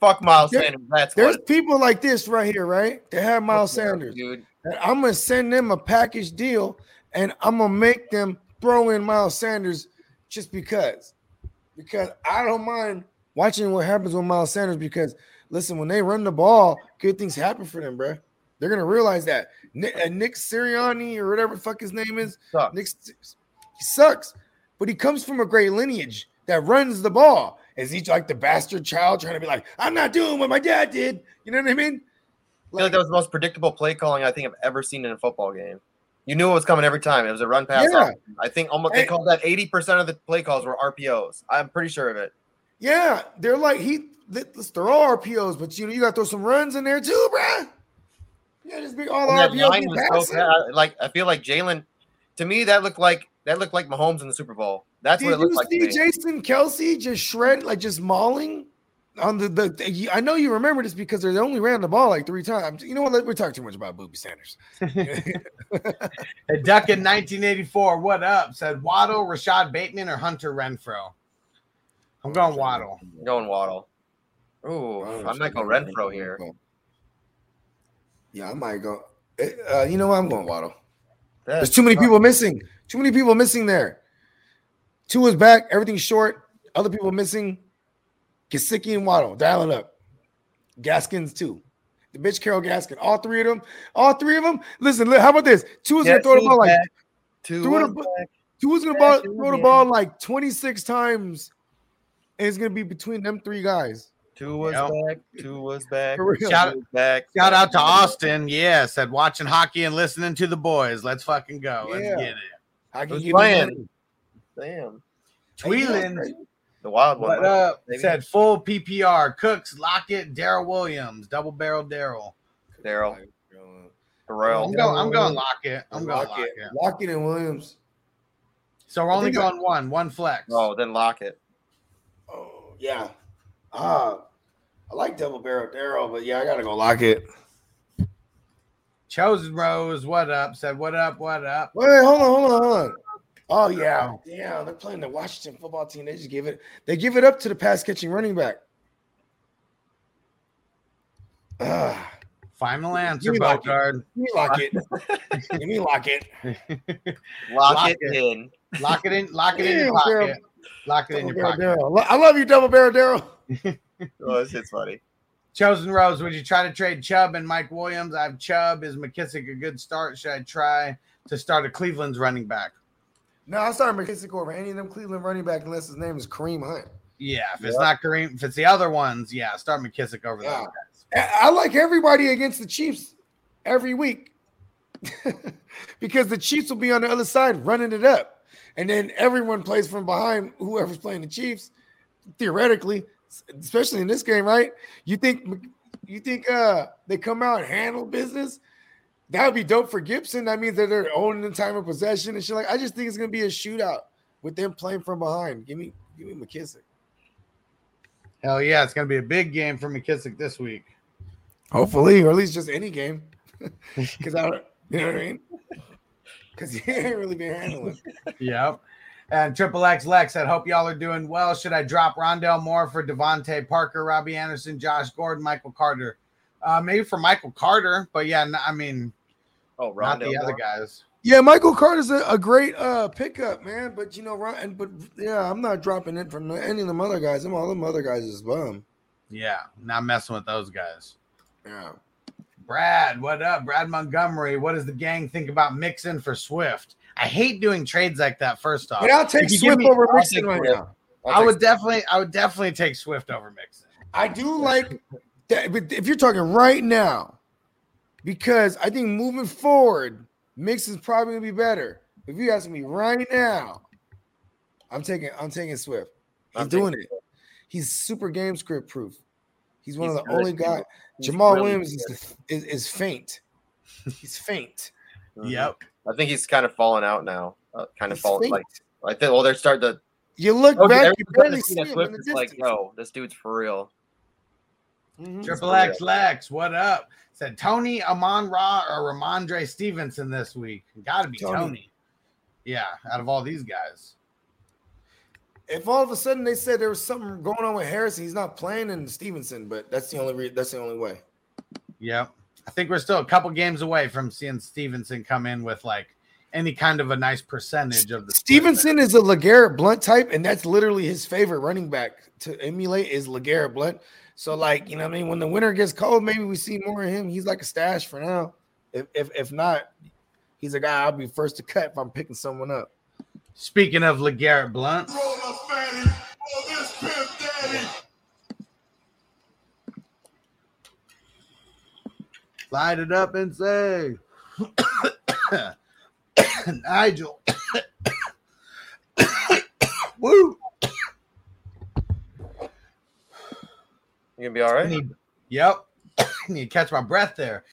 Fuck Miles There- Sanders. That's There's what. people like this right here, right? They have Miles Fuck yeah, Sanders. dude. And I'm gonna send them a package deal, and I'm gonna make them throw in Miles Sanders just because. Because I don't mind watching what happens with Miles Sanders. Because listen, when they run the ball, good things happen for them, bro. They're gonna realize that Nick, uh, Nick Sirianni or whatever the fuck his name is, Sucks. Nick, he sucks, but he comes from a great lineage that runs the ball. Is he like the bastard child trying to be like, I'm not doing what my dad did? You know what I mean? I feel like that was the most predictable play calling I think I've ever seen in a football game. You knew it was coming every time. It was a run pass. Yeah. I think almost they Hey. called that 80% of the play calls were RPOs. I'm pretty sure of it. Yeah, they're like he. th- They're all RPOs, but you know you got to throw some runs in there too, bruh. Yeah, just be all And RPOs. be so Like I feel like Jalen. To me, that looked like that looked like Mahomes in the Super Bowl. That's what it looked you like. To see. Jason Kelce just shred like just mauling on the the? I know you remember this because they only ran the ball like three times. You know what? Let we talk too much about Booby Sanders. A duck in 1984. What up? Said Waddle, Rashod Bateman, or Hunter Renfrow. I'm going Waddle. I'm Going Waddle. Ooh, I might go Renfrow here. Yeah, I might go. Uh, you know what? I'm going Waddle. There's too many tough. people missing. Too many people missing there. Two is back. Everything's short. Other people missing. Gesicki and Waddle. Dial it up. Gaskins too. The bitch Carol Gaskin. All three of them. All three of them. Listen, how about this? Two is Yeah, gonna throw the ball is like. Two threw the was ball- back. two is gonna Yeah, ball, throw the ball like 26 times. And it's gonna be between them three guys. Two was Yep. back. Two was back. For real. Shout- was back. Shout out to Austin. Yeah, said watching hockey and listening to the boys. Let's fucking go. Let's Yeah. get it. I can Who's give you playing? Damn. Tweeland. The wild one. What up? Maybe. Said full PPR. Cooks, Lockett, Darrel Williams, double barrel Daryl. Daryl. Uh, I'm going. I'm going Lockett. I'm going Lockett. Lockett. Lockett and Williams. So we're only think I- going one. One flex. Oh, then lock it. Oh yeah. Ah, I like double barrel Daryl, but yeah, I gotta go lock it. Chosen Rose. What up? Said what up? What up? Wait, wait, hold on, hold on, hold on. Oh yeah, yeah, they're playing the Washington football team. They just give it, they give it up to the pass catching running back. Ah, Final answer, Give me Lockett. Bogart. give me lock it. give me lock it. Lock, Lock it, it. in. Lock it in. Lock it in your Damn, Daryl. pocket. Lock it in Double your barrel pocket. Daryl. Lo- I love you, double barrel Daryl. Oh, this is funny. Chosen Rose. Would you try to trade Chubb and Mike Williams? I have Chubb. Is McKissic a good start? Should I try to start a Cleveland's running back? No, I start McKissic over any of them Cleveland running back unless his name is Kareem Hunt. Yeah, if it's not Kareem, if it's the other ones, yeah, start McKissic over Yeah. those guys. I I like everybody against the Chiefs every week because the Chiefs will be on the other side running it up, and then everyone plays from behind whoever's playing the Chiefs. Theoretically, especially in this game, right? You think you think uh they come out and handle business? That would be dope for Gibson. That means that they're owning the time of possession and shit. Like I just think it's gonna be a shootout with them playing from behind. Give me, give me McKissic. Hell yeah, it's gonna be a big game for McKissic this week. Hopefully, or at least just any game. Because I don't, you know what I mean? Because he ain't really been handling. Yep. And Triple X Lex said, Hope y'all are doing well. Should I drop Rondale Moore for DeVante Parker, Robbie Anderson, Josh Gordon, Michael Carter? Uh, maybe for Michael Carter, but yeah, n- I mean, Oh, not the Rondale other guys. Yeah, Michael Carter's a, a great uh pickup, man. But you know, Ron, and but yeah, I'm not dropping it from any of them other guys. I'm all them other guys is bum. Yeah, not messing with those guys. Yeah. Brad, what up? Brad Montgomery. What does the gang think about Mixon for Swift? I hate doing trades like that. First off, But I'll take If you give Swift me- over I'll Mixon right now. I would definitely, I would definitely take Swift over Mixon. I do like that, but if you're talking right now, because I think moving forward, Mixon's probably gonna be better. If you ask me right now, I'm taking I'm taking Swift. He's I'm doing it. He's super game script proof. He's one He's of the only guys. He's Jamaal really Williams is, is is faint. He's faint. Mhm. Yep. I think he's kind of falling out now. Uh, kind of He's falling faint. like like they, well, they're starting to. You look Okay, back, you barely see him in the is like, distance. yo, this dude's for real. Mhm. Triple X Lex, what up? Said Toney Amon Ra or Rhamondre Stevenson this week. Got to be Toney. Toney. Yeah, out of all these guys. If all of a sudden they said there was something going on with Harrison, he's not playing in Stevenson, but that's the only re- that's the only way. Yeah, I think we're still a couple games away from seeing Stevenson come in with like any kind of a nice percentage of the Stevenson is a LeGarrette Blunt type, and that's literally his favorite running back to emulate is LeGarrette Blunt. So, like, you know what I mean? When the winter gets cold, maybe we see more of him. He's like a stash for now. If if, if not, he's a guy I'll be first to cut if I'm picking someone up. Speaking of LeGarrette Blunt, fatty. This pimp daddy. light it up and say, Nigel. Woo. You gonna be all right? Need- yep. Need to catch my breath there.